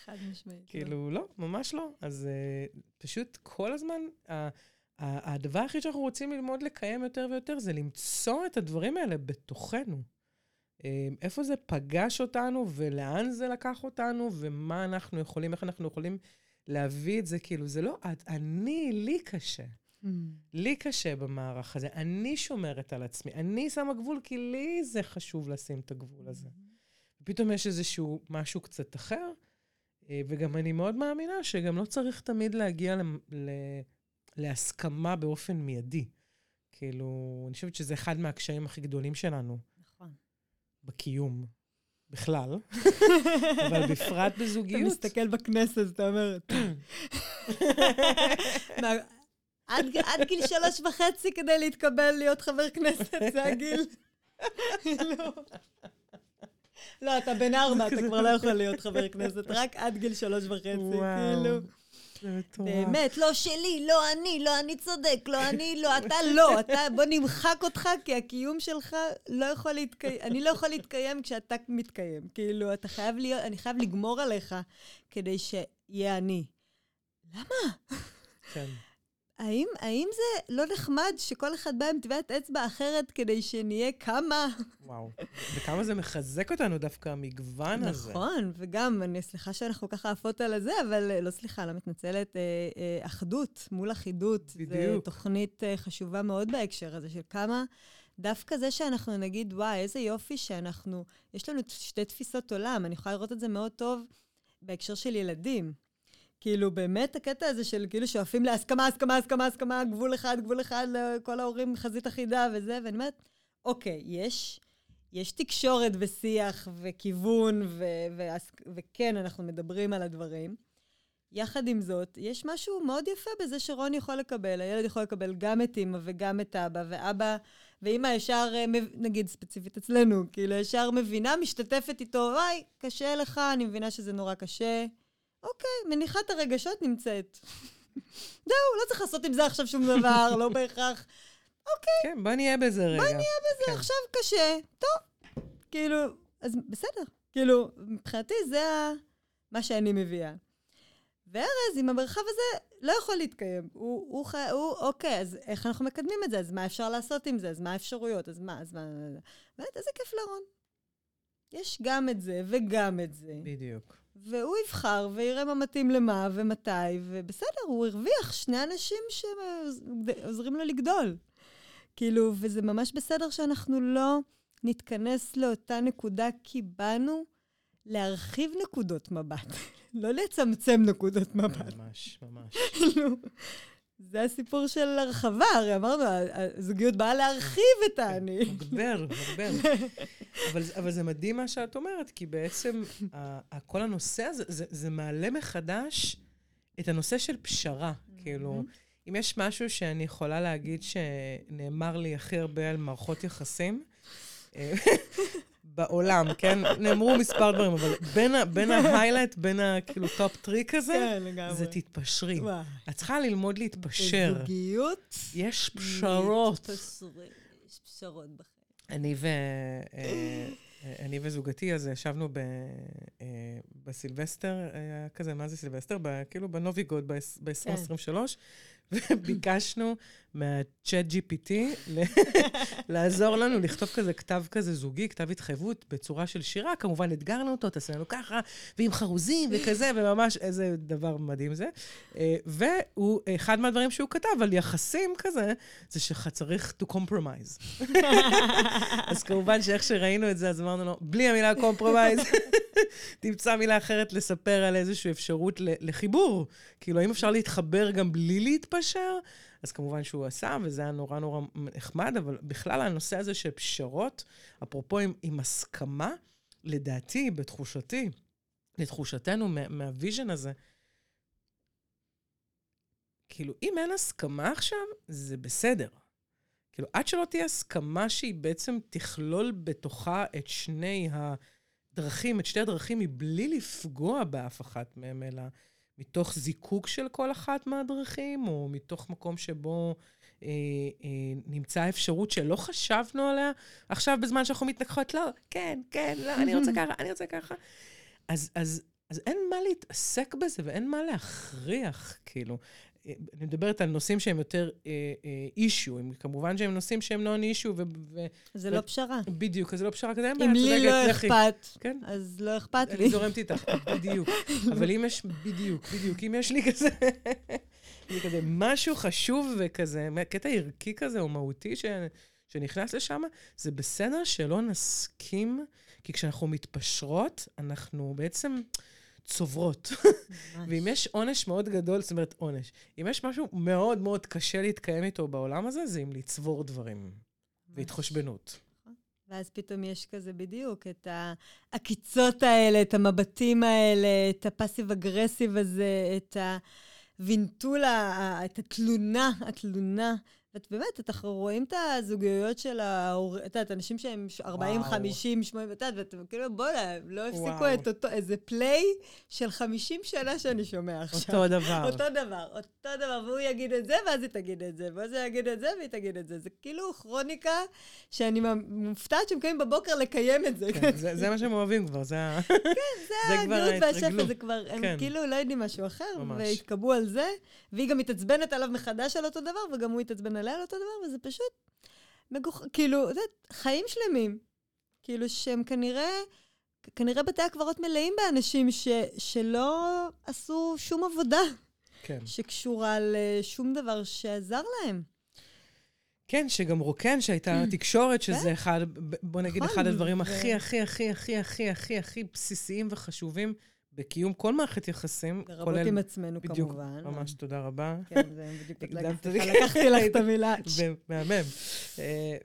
חד משמעית. לא. כאילו, לא, ממש לא. אז uh, פשוט כל הזמן, uh, uh, הדבר היחיד שאנחנו רוצים ללמוד לקיים יותר ויותר זה למצוא את הדברים האלה בתוכנו. Uh, איפה זה פגש אותנו ולאן זה לקח אותנו ומה אנחנו יכולים, איך אנחנו יכולים להביא את זה, כאילו, זה לא את, אני, לי קשה. Mm. לי קשה במערך הזה, אני שומרת על עצמי, אני שמה גבול כי לי זה חשוב לשים את הגבול הזה. Mm. פתאום יש איזשהו משהו קצת אחר, אה, וגם אני מאוד מאמינה שגם לא צריך תמיד להגיע ל, ל, להסכמה באופן מיידי. כאילו, אני חושבת שזה אחד מהקשיים הכי גדולים שלנו. נכון. בקיום. בכלל, אבל בפרט בזוגיות. אתה מסתכל בכנסת, אתה אומר... עד גיל שלוש וחצי כדי להתקבל להיות חבר כנסת, זה הגיל. לא. לא, אתה בן ארבע, אתה כבר לא יכול להיות חבר כנסת, רק עד גיל שלוש וחצי, כאילו. באמת, לא שלי, לא אני, לא אני צודק, לא אני, לא, אתה לא, אתה, בוא נמחק אותך, כי הקיום שלך לא יכול להתקיים, אני לא יכול להתקיים כשאתה מתקיים. כאילו, אתה חייב להיות, אני חייב לגמור עליך כדי שיהיה אני. למה? כן. האם, האם זה לא נחמד שכל אחד בא עם טביעת אצבע אחרת כדי שנהיה כמה? וואו, וכמה זה מחזק אותנו דווקא, המגוון הזה. נכון, וגם, אני סליחה שאנחנו ככה עפות על הזה, אבל לא סליחה, לא מתנצלת, אה, אה, אחדות מול אחידות. בדיוק. זו תוכנית אה, חשובה מאוד בהקשר הזה, של כמה... דווקא זה שאנחנו נגיד, וואי, איזה יופי שאנחנו, יש לנו שתי תפיסות עולם, אני יכולה לראות את זה מאוד טוב בהקשר של ילדים. כאילו, באמת הקטע הזה של כאילו שואפים להסכמה, הסכמה, הסכמה, הסכמה, גבול אחד, גבול אחד, לכל ההורים חזית אחידה וזה, ואני אומרת, אוקיי, יש, יש תקשורת ושיח וכיוון, ו- ו- וכן, אנחנו מדברים על הדברים. יחד עם זאת, יש משהו מאוד יפה בזה שרון יכול לקבל, הילד יכול לקבל גם את אימא וגם את אבא, ואבא ואימא ישר, אה, נגיד ספציפית אצלנו, כאילו ישר מבינה, משתתפת איתו, וואי, קשה לך, אני מבינה שזה נורא קשה. אוקיי, מניחת הרגשות נמצאת. זהו, לא צריך לעשות עם זה עכשיו שום דבר, לא בהכרח. אוקיי. כן, בוא נהיה בזה רגע. בוא נהיה בזה, כן. עכשיו קשה. טוב. כאילו, אז בסדר. כאילו, מבחינתי זה ה... מה שאני מביאה. וארז, עם המרחב הזה, לא יכול להתקיים. הוא, הוא, הוא, הוא, אוקיי, אז איך אנחנו מקדמים את זה? אז מה אפשר לעשות עם זה? אז מה האפשרויות? אז מה, אז מה... באמת, איזה כיף לרון. יש גם את זה וגם את זה. בדיוק. והוא יבחר ויראה מה מתאים למה ומתי, ובסדר, הוא הרוויח שני אנשים שעוזרים לו לגדול. כאילו, וזה ממש בסדר שאנחנו לא נתכנס לאותה נקודה, כי באנו להרחיב נקודות מבט, לא לצמצם נקודות מבט. ממש, ממש. זה הסיפור של הרחבה, הרי אמרנו, הזוגיות באה להרחיב את האני. מגבר, מגבר. אבל, אבל זה מדהים מה שאת אומרת, כי בעצם כל הנושא הזה, זה, זה מעלה מחדש את הנושא של פשרה. כאילו, אם יש משהו שאני יכולה להגיד שנאמר לי הכי הרבה על מערכות יחסים, אה, בעולם, כן? נאמרו מספר דברים, אבל בין, בין ה highlight, בין הכאילו top three כזה, כן, לגמרי. זה תתפשרי. את צריכה ללמוד להתפשר. בזוגיות? יש פשרות. יש פשרות בחיים. אני ו... אה, אני וזוגתי, אז ישבנו ב, אה, בסילבסטר, היה כזה, מה זה סילבסטר? כאילו בנוביגוד ב-2023, וביקשנו מהצ'אט GPT לעזור לנו לכתוב כזה כתב כזה זוגי, כתב התחייבות בצורה של שירה. כמובן, אתגרנו אותו, תעשה לנו ככה, ועם חרוזים וכזה, וממש איזה דבר מדהים זה. אה, והוא, אחד מהדברים שהוא כתב על יחסים כזה, זה שצריך to compromise. אז כמובן שאיך שראינו את זה, אז אמרנו לו, בלי המילה compromise, תמצא מילה אחרת לספר על איזושהי אפשרות לחיבור. כאילו, האם אפשר להתחבר גם בלי להתפשר? אז כמובן שהוא עשה, וזה היה נורא נורא נחמד, אבל בכלל הנושא הזה של פשרות, אפרופו עם, עם הסכמה, לדעתי, בתחושתי, לתחושתנו, מה, מהוויז'ן הזה, כאילו, אם אין הסכמה עכשיו, זה בסדר. כאילו, עד שלא תהיה הסכמה שהיא בעצם תכלול בתוכה את שני הדרכים, את שתי הדרכים, מבלי לפגוע באף אחת מהם, אלא מתוך זיקוק של כל אחת מהדרכים, או מתוך מקום שבו אה, אה, נמצא אפשרות שלא חשבנו עליה, עכשיו בזמן שאנחנו מתנגחות, לא, כן, כן, לא, אני רוצה ככה, אני רוצה ככה. אז, אז, אז אין מה להתעסק בזה ואין מה להכריח, כאילו. אני מדברת על נושאים שהם יותר אישיו, אה, אה, כמובן שהם נושאים שהם נון אישיו. ו... זה לא פשרה. בדיוק, זה לא פשרה כזה, אם לי לא אכפת, כן? אז לא אכפת לי. אני זורמת איתך, בדיוק. אבל אם יש, בדיוק, בדיוק, אם יש לי כזה, כזה משהו חשוב וכזה, קטע ערכי כזה או מהותי ש... שנכנס לשם, זה בסדר שלא נסכים, כי כשאנחנו מתפשרות, אנחנו בעצם... צוברות. ואם יש עונש מאוד גדול, זאת אומרת עונש, אם יש משהו מאוד מאוד קשה להתקיים איתו בעולם הזה, זה אם לצבור דברים. והתחשבנות. ואז פתאום יש כזה בדיוק את העקיצות האלה, את המבטים האלה, את הפאסיב אגרסיב הזה, את הווינטולה, את התלונה, התלונה. את באמת, אנחנו רואים את הזוגיות של ההורים, את יודעת, אנשים שהם 40, וואו. 50, 80, את יודעת, ואתם כאילו, בוא'נה, לא הפסיקו את אותו, איזה פליי של 50 שנה שאני שומע עכשיו. אותו דבר. אותו דבר, אותו דבר, והוא יגיד את זה, ואז היא תגיד את זה, ואז הוא יגיד את זה, והיא תגיד את זה. זה כאילו כרוניקה שאני מופתעת שהם קמים בבוקר לקיים את זה. כן, זה, זה מה שהם אוהבים כבר, זה ה... כן, זה הגאות והשפע, זה כבר, הם כן. כאילו לא יודעים משהו אחר, ממש. והתקבעו על זה, והיא גם מתעצבנת עליו מחדש על אותו דבר, וגם הוא התעצבן עליה על אותו דבר, וזה פשוט מגוח... כאילו, יודעת, חיים שלמים. כאילו שהם כנראה, כנראה בתי הקברות מלאים באנשים ש, שלא עשו שום עבודה. כן. שקשורה לשום דבר שעזר להם. כן, שגם רוקן, שהייתה תקשורת, שזה כן. אחד, בוא נגיד, נכון, אחד הדברים הכי, הכי, הכי, הכי, הכי, הכי, הכי בסיסיים וחשובים בקיום כל מערכת יחסים, כולל... לרבות עם עצמנו, בדיוק, כמובן. בדיוק, ממש תודה רבה. כן, זה בדיוק לקחתי לך את המילה. מהמם. אה,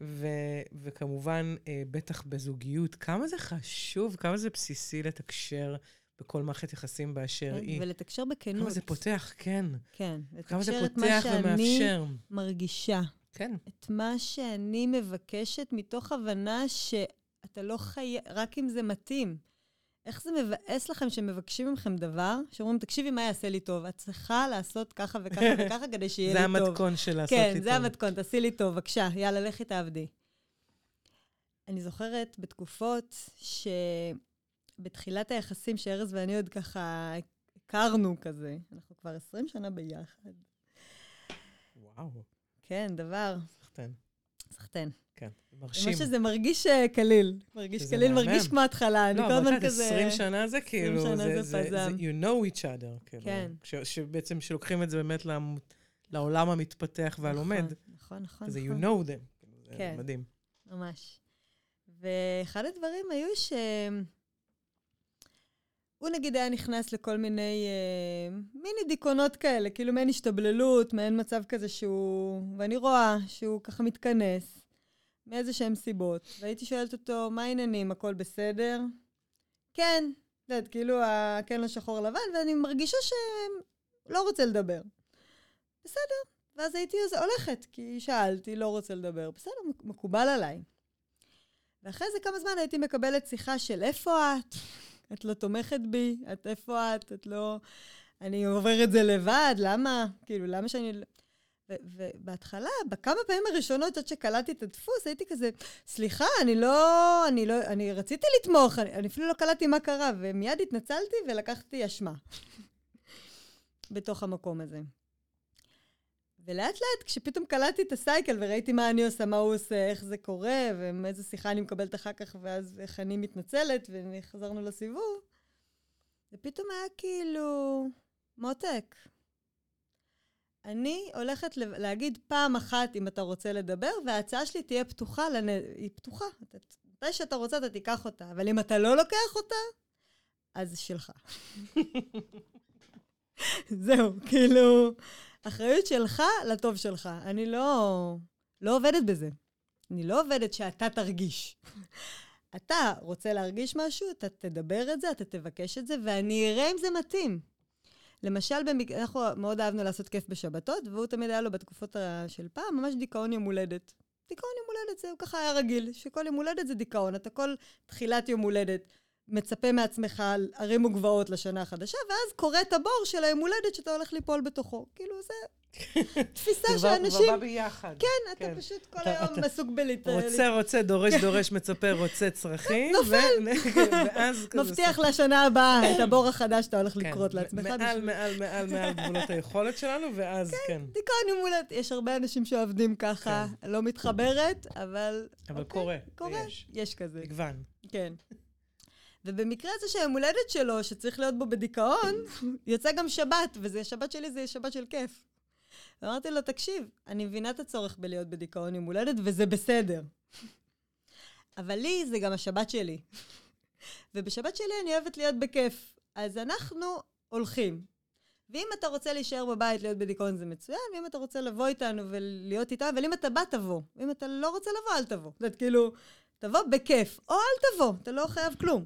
וכמובן, אה, בטח בזוגיות, כמה זה חשוב, כמה זה בסיסי לתקשר בכל מערכת יחסים באשר כן, היא. ולתקשר בכנות. כמה זה פותח, כן. כן, כמה זה פותח ומאפשר. מרגישה. כן. את מה שאני מבקשת מתוך הבנה שאתה לא חייב, רק אם זה מתאים. איך זה מבאס לכם שמבקשים מכם דבר, שאומרים, תקשיבי, מה יעשה לי טוב? את צריכה לעשות ככה וככה וככה כדי שיהיה לי טוב. זה המתכון של לעשות כן, לי טוב. כן, זה המתכון, תעשי לי טוב, בבקשה, יאללה, לכי תעבדי. אני זוכרת בתקופות שבתחילת היחסים שארז ואני עוד ככה הכרנו כזה, אנחנו כבר 20 שנה ביחד. וואו. כן, דבר. סחטן. סחטן. כן, מרשים. מה שזה מרגיש אה, קליל. מרגיש קליל, מרגיש כמו התחלה. לא, אבל את 20 שנה זה כאילו, 20 שנה זה פזם. you know each other. כאילו. כן. שבעצם, שלוקחים את זה באמת לעולם המתפתח והלומד. נכון, נכון, נכון. כזה you know them. כן. מדהים. ממש. ואחד הדברים היו ש... הוא נגיד היה נכנס לכל מיני אה, מיני דיכאונות כאלה, כאילו מעין השתבללות, מעין מצב כזה שהוא... ואני רואה שהוא ככה מתכנס. מאיזה שהם סיבות, והייתי שואלת אותו, מה העניינים, הכל בסדר? כן, את יודעת, כאילו, כן לשחור לבן, ואני מרגישה שלא רוצה לדבר. בסדר. ואז הייתי הולכת, כי שאלתי, לא רוצה לדבר. בסדר, מקובל עליי. ואחרי זה כמה זמן הייתי מקבלת שיחה של איפה את? את לא תומכת בי? את איפה את? את לא... אני עובר את זה לבד, למה? כאילו, למה שאני... ובהתחלה, בכמה פעמים הראשונות, עד שקלטתי את הדפוס, הייתי כזה, סליחה, אני לא, אני לא, אני רציתי לתמוך, אני, אני אפילו לא קלטתי מה קרה, ומיד התנצלתי ולקחתי אשמה בתוך המקום הזה. ולאט לאט, כשפתאום קלטתי את הסייקל וראיתי מה אני עושה, מה הוא עושה, איך זה קורה, ואיזה שיחה אני מקבלת אחר כך, ואז איך אני מתנצלת, וחזרנו לסיבוב, זה פתאום היה כאילו מותק. אני הולכת להגיד פעם אחת אם אתה רוצה לדבר, וההצעה שלי תהיה פתוחה, לנ... היא פתוחה. מתי שאתה רוצה, אתה תיקח אותה. אבל אם אתה לא לוקח אותה, אז שלך. זהו, כאילו, אחריות שלך לטוב שלך. אני לא, לא עובדת בזה. אני לא עובדת שאתה תרגיש. אתה רוצה להרגיש משהו, אתה תדבר את זה, אתה תבקש את זה, ואני אראה אם זה מתאים. למשל, במק... אנחנו מאוד אהבנו לעשות כיף בשבתות, והוא תמיד היה לו בתקופות של פעם ממש דיכאון יום הולדת. דיכאון יום הולדת, זה ככה היה רגיל, שכל יום הולדת זה דיכאון. אתה כל תחילת יום הולדת מצפה מעצמך על ערים וגבעות לשנה החדשה, ואז קורא את הבור של היום הולדת שאתה הולך ליפול בתוכו. כאילו, זה תפיסה שאנשים... כבר בא ביחד. כן, אתה כן. פשוט כל היום עסוק בלהת... רוצה, רוצה, דורש, דורש, מצפה, רוצה צרכים. נופל. ואז כזה... מבטיח לשנה הבאה את הבור החדש שאתה הולך כן, לקרות לעצמך. מעל, מעל, מעל, מעל גבולות היכולת שלנו, ואז כן. כן, דיכאון יום הולדת. יש הרבה אנשים שעובדים ככה, לא מתחברת, אבל... אבל אוקיי, קורה. קורה, יש כזה. מגוון. כן. ובמקרה הזה שהיום הולדת שלו, שצריך להיות בו בדיכאון, יוצא גם שבת, וזה שבת שלי זה שבת של כיף. ואמרתי לו, תקשיב, אני מבינה את הצורך בלהיות בדיכאון יום הולדת, וזה בסדר. אבל לי זה גם השבת שלי. ובשבת שלי אני אוהבת להיות בכיף. אז אנחנו הולכים. ואם אתה רוצה להישאר בבית, להיות בדיכאון, זה מצוין, ואם אתה רוצה לבוא איתנו ולהיות איתנו, אבל אם אתה בא, תבוא. ואם אתה לא רוצה לבוא, אל תבוא. זאת כאילו, תבוא בכיף, או אל תבוא, אתה לא חייב כלום.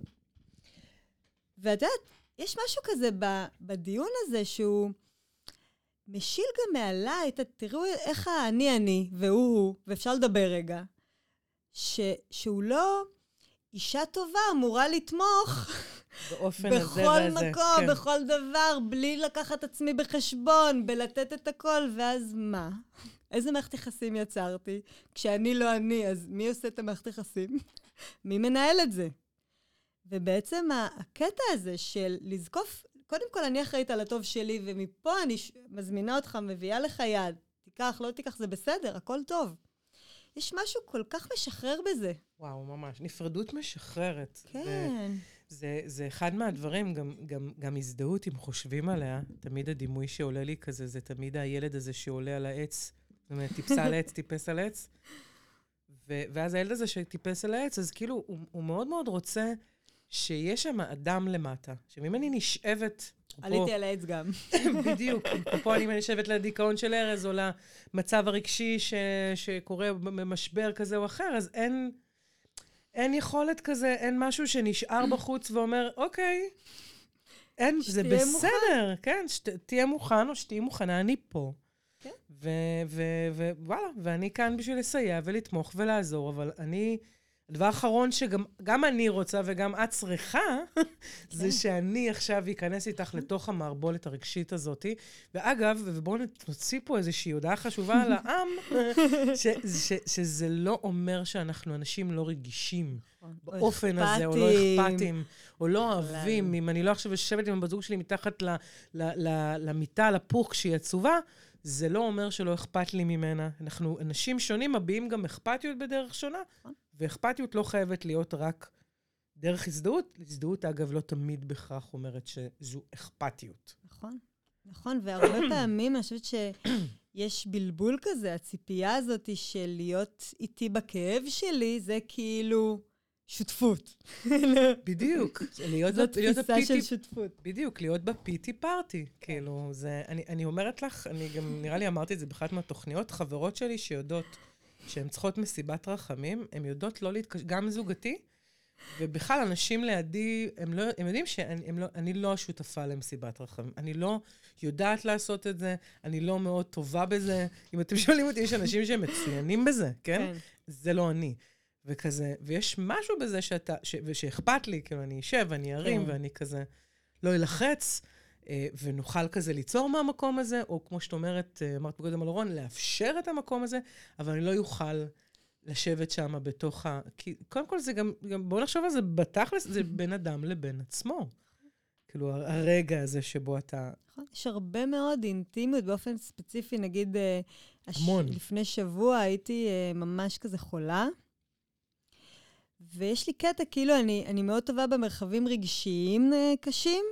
ואת יודעת, יש משהו כזה בדיון הזה שהוא משיל גם מעליי, תראו איך האני אני והוא הוא, ואפשר לדבר רגע, ש, שהוא לא אישה טובה אמורה לתמוך באופן הזה והזה. בכל מקום, כן. בכל דבר, בלי לקחת עצמי בחשבון, בלתת את הכל, ואז מה? איזה מערכת יחסים יצרתי? כשאני לא אני, אז מי עושה את המערכת יחסים? מי מנהל את זה? ובעצם הקטע הזה של לזקוף, קודם כל אני אחראית על הטוב שלי, ומפה אני מזמינה אותך, מביאה לך יד. תיקח, לא תיקח, זה בסדר, הכל טוב. יש משהו כל כך משחרר בזה. וואו, ממש. נפרדות משחררת. כן. זה, זה אחד מהדברים, גם, גם, גם הזדהות, אם חושבים עליה, תמיד הדימוי שעולה לי כזה, זה תמיד הילד הזה שעולה על העץ. זאת אומרת, טיפסה על העץ, טיפס על העץ. ו- ואז הילד הזה שטיפס על העץ, אז כאילו, הוא, הוא מאוד מאוד רוצה שיש שם אדם למטה. עכשיו, אם אני נשאבת... עליתי על העץ גם. בדיוק. פה אני נשאבת לדיכאון של ארז, או למצב הרגשי ש, שקורה במשבר כזה או אחר, אז אין, אין יכולת כזה, אין משהו שנשאר בחוץ ואומר, אוקיי, אין, זה בסדר, מוכן. כן, שתהיה מוכן או שתהיי מוכנה, אני פה. כן. ווואלה, ואני כאן בשביל לסייע ולתמוך ולעזור, אבל אני... הדבר האחרון שגם אני רוצה וגם את צריכה, זה כן. שאני עכשיו אכנס איתך לתוך המערבולת הרגשית הזאת. ואגב, ובואו נוציא פה איזושהי הודעה חשובה לעם, שזה לא אומר שאנחנו אנשים לא רגישים נכון. באופן הזה, או לא אכפתים, או לא אוהבים. אם אני לא עכשיו יושבת עם הבת זוג שלי מתחת למיטה, לפוך, כשהיא עצובה, זה לא אומר שלא אכפת לי ממנה. אנחנו אנשים שונים מביעים גם אכפתיות בדרך שונה. נכון. ואכפתיות לא חייבת להיות רק דרך הזדהות. הזדהות, אגב, לא תמיד בהכרח אומרת שזו אכפתיות. נכון, נכון, והרבה פעמים אני חושבת שיש בלבול כזה, הציפייה הזאת של להיות איתי בכאב שלי, זה כאילו... שותפות. בדיוק. להיות זאת תפיסה של שותפות. בדיוק, להיות בפיטי פארטי. כאילו, זה... אני, אני אומרת לך, אני גם, נראה לי אמרתי את זה באחת מהתוכניות, חברות שלי שיודעות שהן צריכות מסיבת רחמים, הן יודעות לא להתקשר, גם זוגתי, ובכלל, אנשים לידי, הם, לא, הם יודעים שאני לא, לא השותפה למסיבת רחמים. אני לא יודעת לעשות את זה, אני לא מאוד טובה בזה. אם אתם שואלים אותי, יש אנשים שהם מצוינים בזה, כן? כן. זה לא אני. וכזה, ויש משהו בזה שאתה, ש, ושאכפת לי, כאילו, אני אשב, אני ארים, כן. ואני כזה לא אלחץ. אה, ונוכל כזה ליצור מהמקום הזה, או כמו שאת אומרת, אה, אמרת קודם על אורון, לאפשר את המקום הזה, אבל אני לא אוכל לשבת שם בתוך ה... כי קודם כל זה גם, גם בואו נחשוב על זה, בתכלס זה בין אדם לבין עצמו. כאילו, הרגע הזה שבו אתה... נכון, יש הרבה מאוד אינטימיות באופן ספציפי, נגיד... אה, המון. הש... לפני שבוע הייתי ממש כזה חולה, ויש לי קטע, כאילו, אני, אני מאוד טובה במרחבים רגשיים קשים,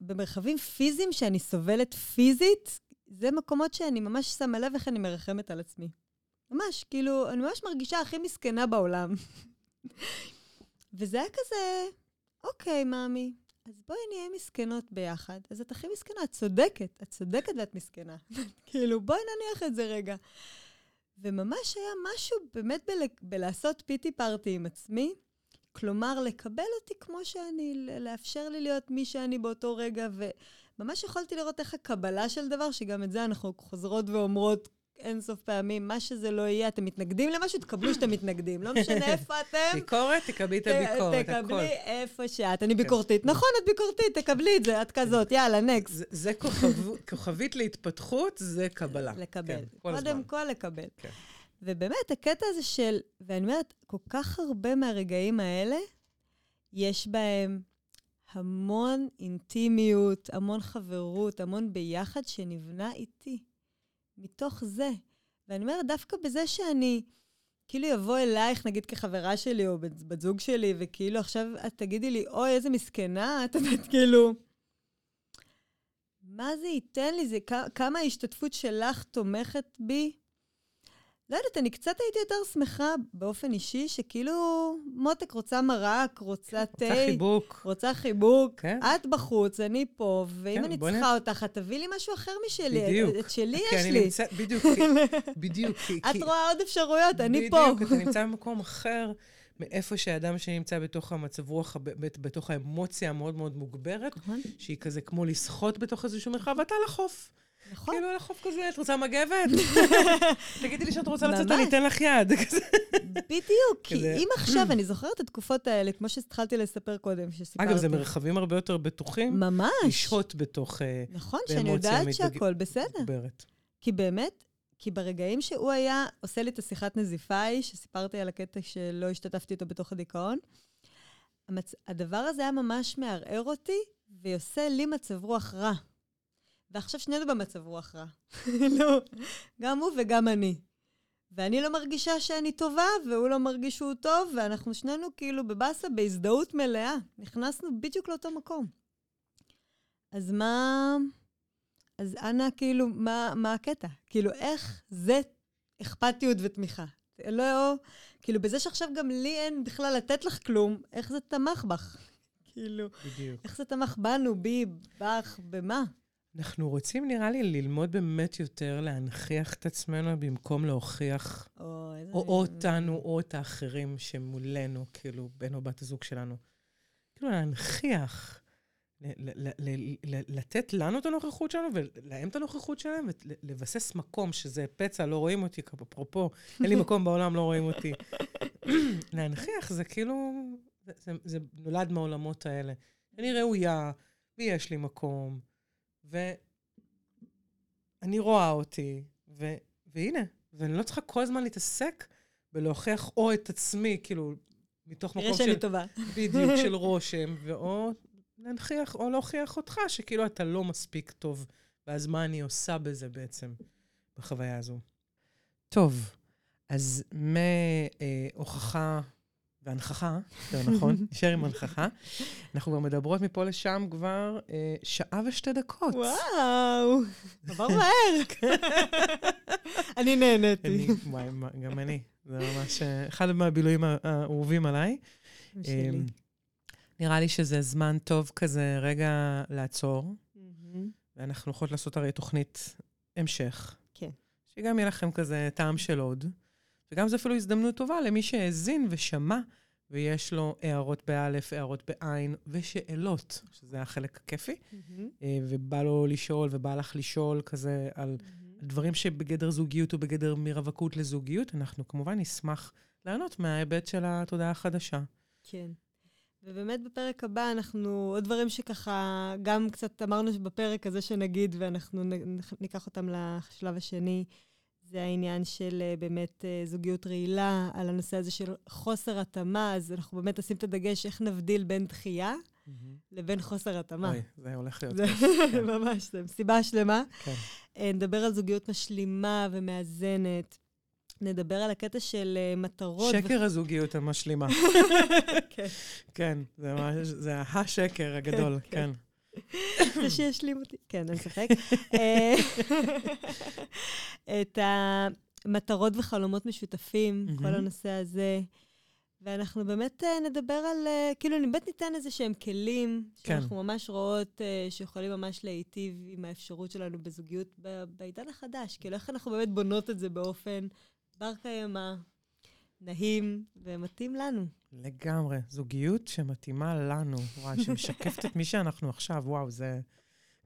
במרחבים פיזיים שאני סובלת פיזית, זה מקומות שאני ממש שמה לב איך אני מרחמת על עצמי. ממש, כאילו, אני ממש מרגישה הכי מסכנה בעולם. וזה היה כזה, אוקיי, מאמי, אז בואי נהיה מסכנות ביחד. אז את הכי מסכנה, את צודקת, את צודקת ואת מסכנה. כאילו, בואי נניח את זה רגע. וממש היה משהו באמת בל... בלעשות פיטי פארטי עם עצמי, כלומר, לקבל אותי כמו שאני, לאפשר לי להיות מי שאני באותו רגע, וממש יכולתי לראות איך הקבלה של דבר, שגם את זה אנחנו חוזרות ואומרות אינסוף פעמים, מה שזה לא יהיה, אתם מתנגדים למשהו, תקבלו שאתם מתנגדים. לא משנה איפה אתם. ביקורת, תקבלי את הביקורת, הכול. תקבלי איפה שאת. אני ביקורתית. כן. נכון, את ביקורתית, תקבלי את זה, את כזאת, יאללה, נקסט. זה כוכבית להתפתחות, זה קבלה. לקבל. כן, קודם כל לקבל. כן. ובאמת, הקטע הזה של, ואני אומרת, כל כך הרבה מהרגעים האלה, יש בהם המון אינטימיות, המון חברות, המון ביחד שנבנה איתי. מתוך זה. ואני אומרת, דווקא בזה שאני, כאילו יבוא אלייך, נגיד כחברה שלי או בת, זוג שלי, וכאילו עכשיו את תגידי לי, אוי, איזה מסכנה, את יודעת, כאילו... מה זה ייתן לי? זה כמה ההשתתפות שלך תומכת בי? לא יודעת, אני קצת הייתי יותר שמחה באופן אישי, שכאילו מותק רוצה מרק, רוצה תה. רוצה חיבוק. רוצה חיבוק. כן. את בחוץ, אני פה, ואם כן, אני צריכה אותך, את תביאי לי משהו אחר משלי. בדיוק. את שלי כי יש לי. נמצא, בדיוק, בדיוק. כי- את כי- רואה עוד אפשרויות, אני פה. בדיוק, אתה נמצא במקום אחר מאיפה שהאדם שנמצא בתוך המצב רוח, בתוך האמוציה המאוד מאוד מוגברת, נכון, שהיא כזה כמו לשחות בתוך איזשהו מרחב, ואתה על החוף. נכון. כאילו על החוף כזה, את רוצה מגבת? תגידי לי שאת רוצה לצאת. אני אתן לך יד. בדיוק, כי אם עכשיו, אני זוכרת את התקופות האלה, כמו שהתחלתי לספר קודם, שסיפרתי. אגב, זה מרחבים הרבה יותר בטוחים, ממש. לשהות בתוך אה, נכון, שאני יודעת שהכל בסדר. כי באמת, כי ברגעים שהוא היה עושה לי את השיחת נזיפה ההיא, שסיפרתי על הקטע שלא השתתפתי איתו בתוך הדיכאון, המצ... הדבר הזה היה ממש מערער אותי, ועושה לי מצב רוח רע. ועכשיו שנינו במצב רוח רע. לא, גם הוא וגם אני. ואני לא מרגישה שאני טובה, והוא לא מרגיש שהוא טוב, ואנחנו שנינו כאילו בבאסה, בהזדהות מלאה. נכנסנו בדיוק לאותו מקום. אז מה... אז אנא, כאילו, מה, מה הקטע? כאילו, איך זה אכפתיות ותמיכה? לא, כאילו, בזה שעכשיו גם לי אין בכלל לתת לך כלום, איך זה תמך בך? כאילו, בדיוק. איך זה תמך בנו, בי, בך, במה? אנחנו רוצים, נראה לי, ללמוד באמת יותר להנכיח את עצמנו במקום להוכיח או. או, או אותנו או את האחרים שמולנו, כאילו, בן או בת הזוג שלנו. כאילו, להנכיח, לתת לנו את הנוכחות שלנו ולהם את הנוכחות שלהם, ולבסס מקום שזה פצע, לא רואים אותי, אפרופו, אין לי מקום בעולם, לא רואים אותי. להנכיח זה כאילו, זה, זה, זה נולד מהעולמות האלה. אני ראויה, ויש לי מקום, ואני רואה אותי, ו, והנה, ואני לא צריכה כל הזמן להתעסק בלהוכיח או את עצמי, כאילו, מתוך נראה מקום שאני של, טובה. בדיוק, של רושם, ואו להנכיח, או להוכיח אותך, שכאילו אתה לא מספיק טוב, ואז מה אני עושה בזה בעצם, בחוויה הזו. טוב, אז מהוכחה והנכחה, יותר נכון, נשאר עם הנכחה, אנחנו כבר מדברות מפה לשם כבר אה, שעה ושתי דקות. וואו, עבר מהר. אני נהניתי. אני, וואי, גם אני. זה ממש אה, אחד מהבילויים האהובים עליי. שלי. אמ, נראה לי שזה זמן טוב כזה רגע לעצור. ואנחנו הולכות לעשות הרי תוכנית המשך. כן. שגם יהיה לכם כזה טעם של עוד, וגם זו אפילו הזדמנות טובה למי שהאזין ושמע, ויש לו הערות באלף, הערות בעין, ושאלות, שזה החלק הכיפי, מהמם. אה, ובא לו לשאול, ובא לך לשאול כזה על דברים שבגדר זוגיות ובגדר מרווקות לזוגיות, אנחנו כמובן נשמח לענות מההיבט של התודעה החדשה. כן. ובאמת בפרק הבא אנחנו, עוד דברים שככה, גם קצת אמרנו בפרק הזה שנגיד, ואנחנו נ- ניקח אותם לשלב השני, זה העניין של אה, באמת אה, זוגיות רעילה, על הנושא הזה של חוסר התאמה, אז אנחנו באמת נשים את הדגש איך נבדיל בין דחייה לבין חוסר התאמה. אוי, זה הולך להיות כיף. כן. ממש, זה מסיבה שלמה. כן. אה, נדבר על זוגיות משלימה ומאזנת. נדבר על הקטע של מטרות. שקר הזוגיות המשלימה. כן. כן, זה ממש, זה השקר הגדול, כן. כן. זה שישלים אותי. כן, אני צוחק. אה, את המטרות וחלומות משותפים, כל. הנושא הזה. ואנחנו באמת אה, נדבר על, אה, כאילו, באמת ניתן איזה שהם כלים, כן. שאנחנו ממש רואות שיכולים ממש להיטיב עם האפשרות שלנו בזוגיות בעידן החדש. כאילו, איך אנחנו באמת בונות את זה באופן בר קיימא, נעים ומתאים לנו. לגמרי. זוגיות שמתאימה לנו, וואי, שמשקפת את מי שאנחנו עכשיו, וואו, זה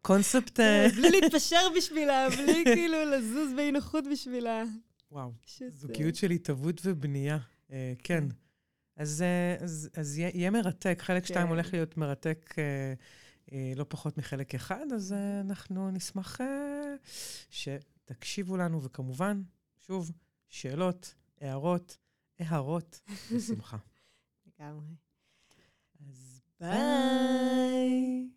קונספט... אה, בלי להתפשר בשבילה, בלי כאילו לזוז באי נוחות בשבילה. וואו, אה, זוגיות של התהוות ובנייה. אה, כן. אז, אז, אז יהיה, יהיה מרתק, חלק שתיים כן. הולך להיות מרתק אה, אה, לא פחות מחלק אחד, אז אה, אנחנו נשמח אה, שתקשיבו לנו, וכמובן, שוב, שאלות, הערות, הערות, בשמחה. לגמרי. אז ביי.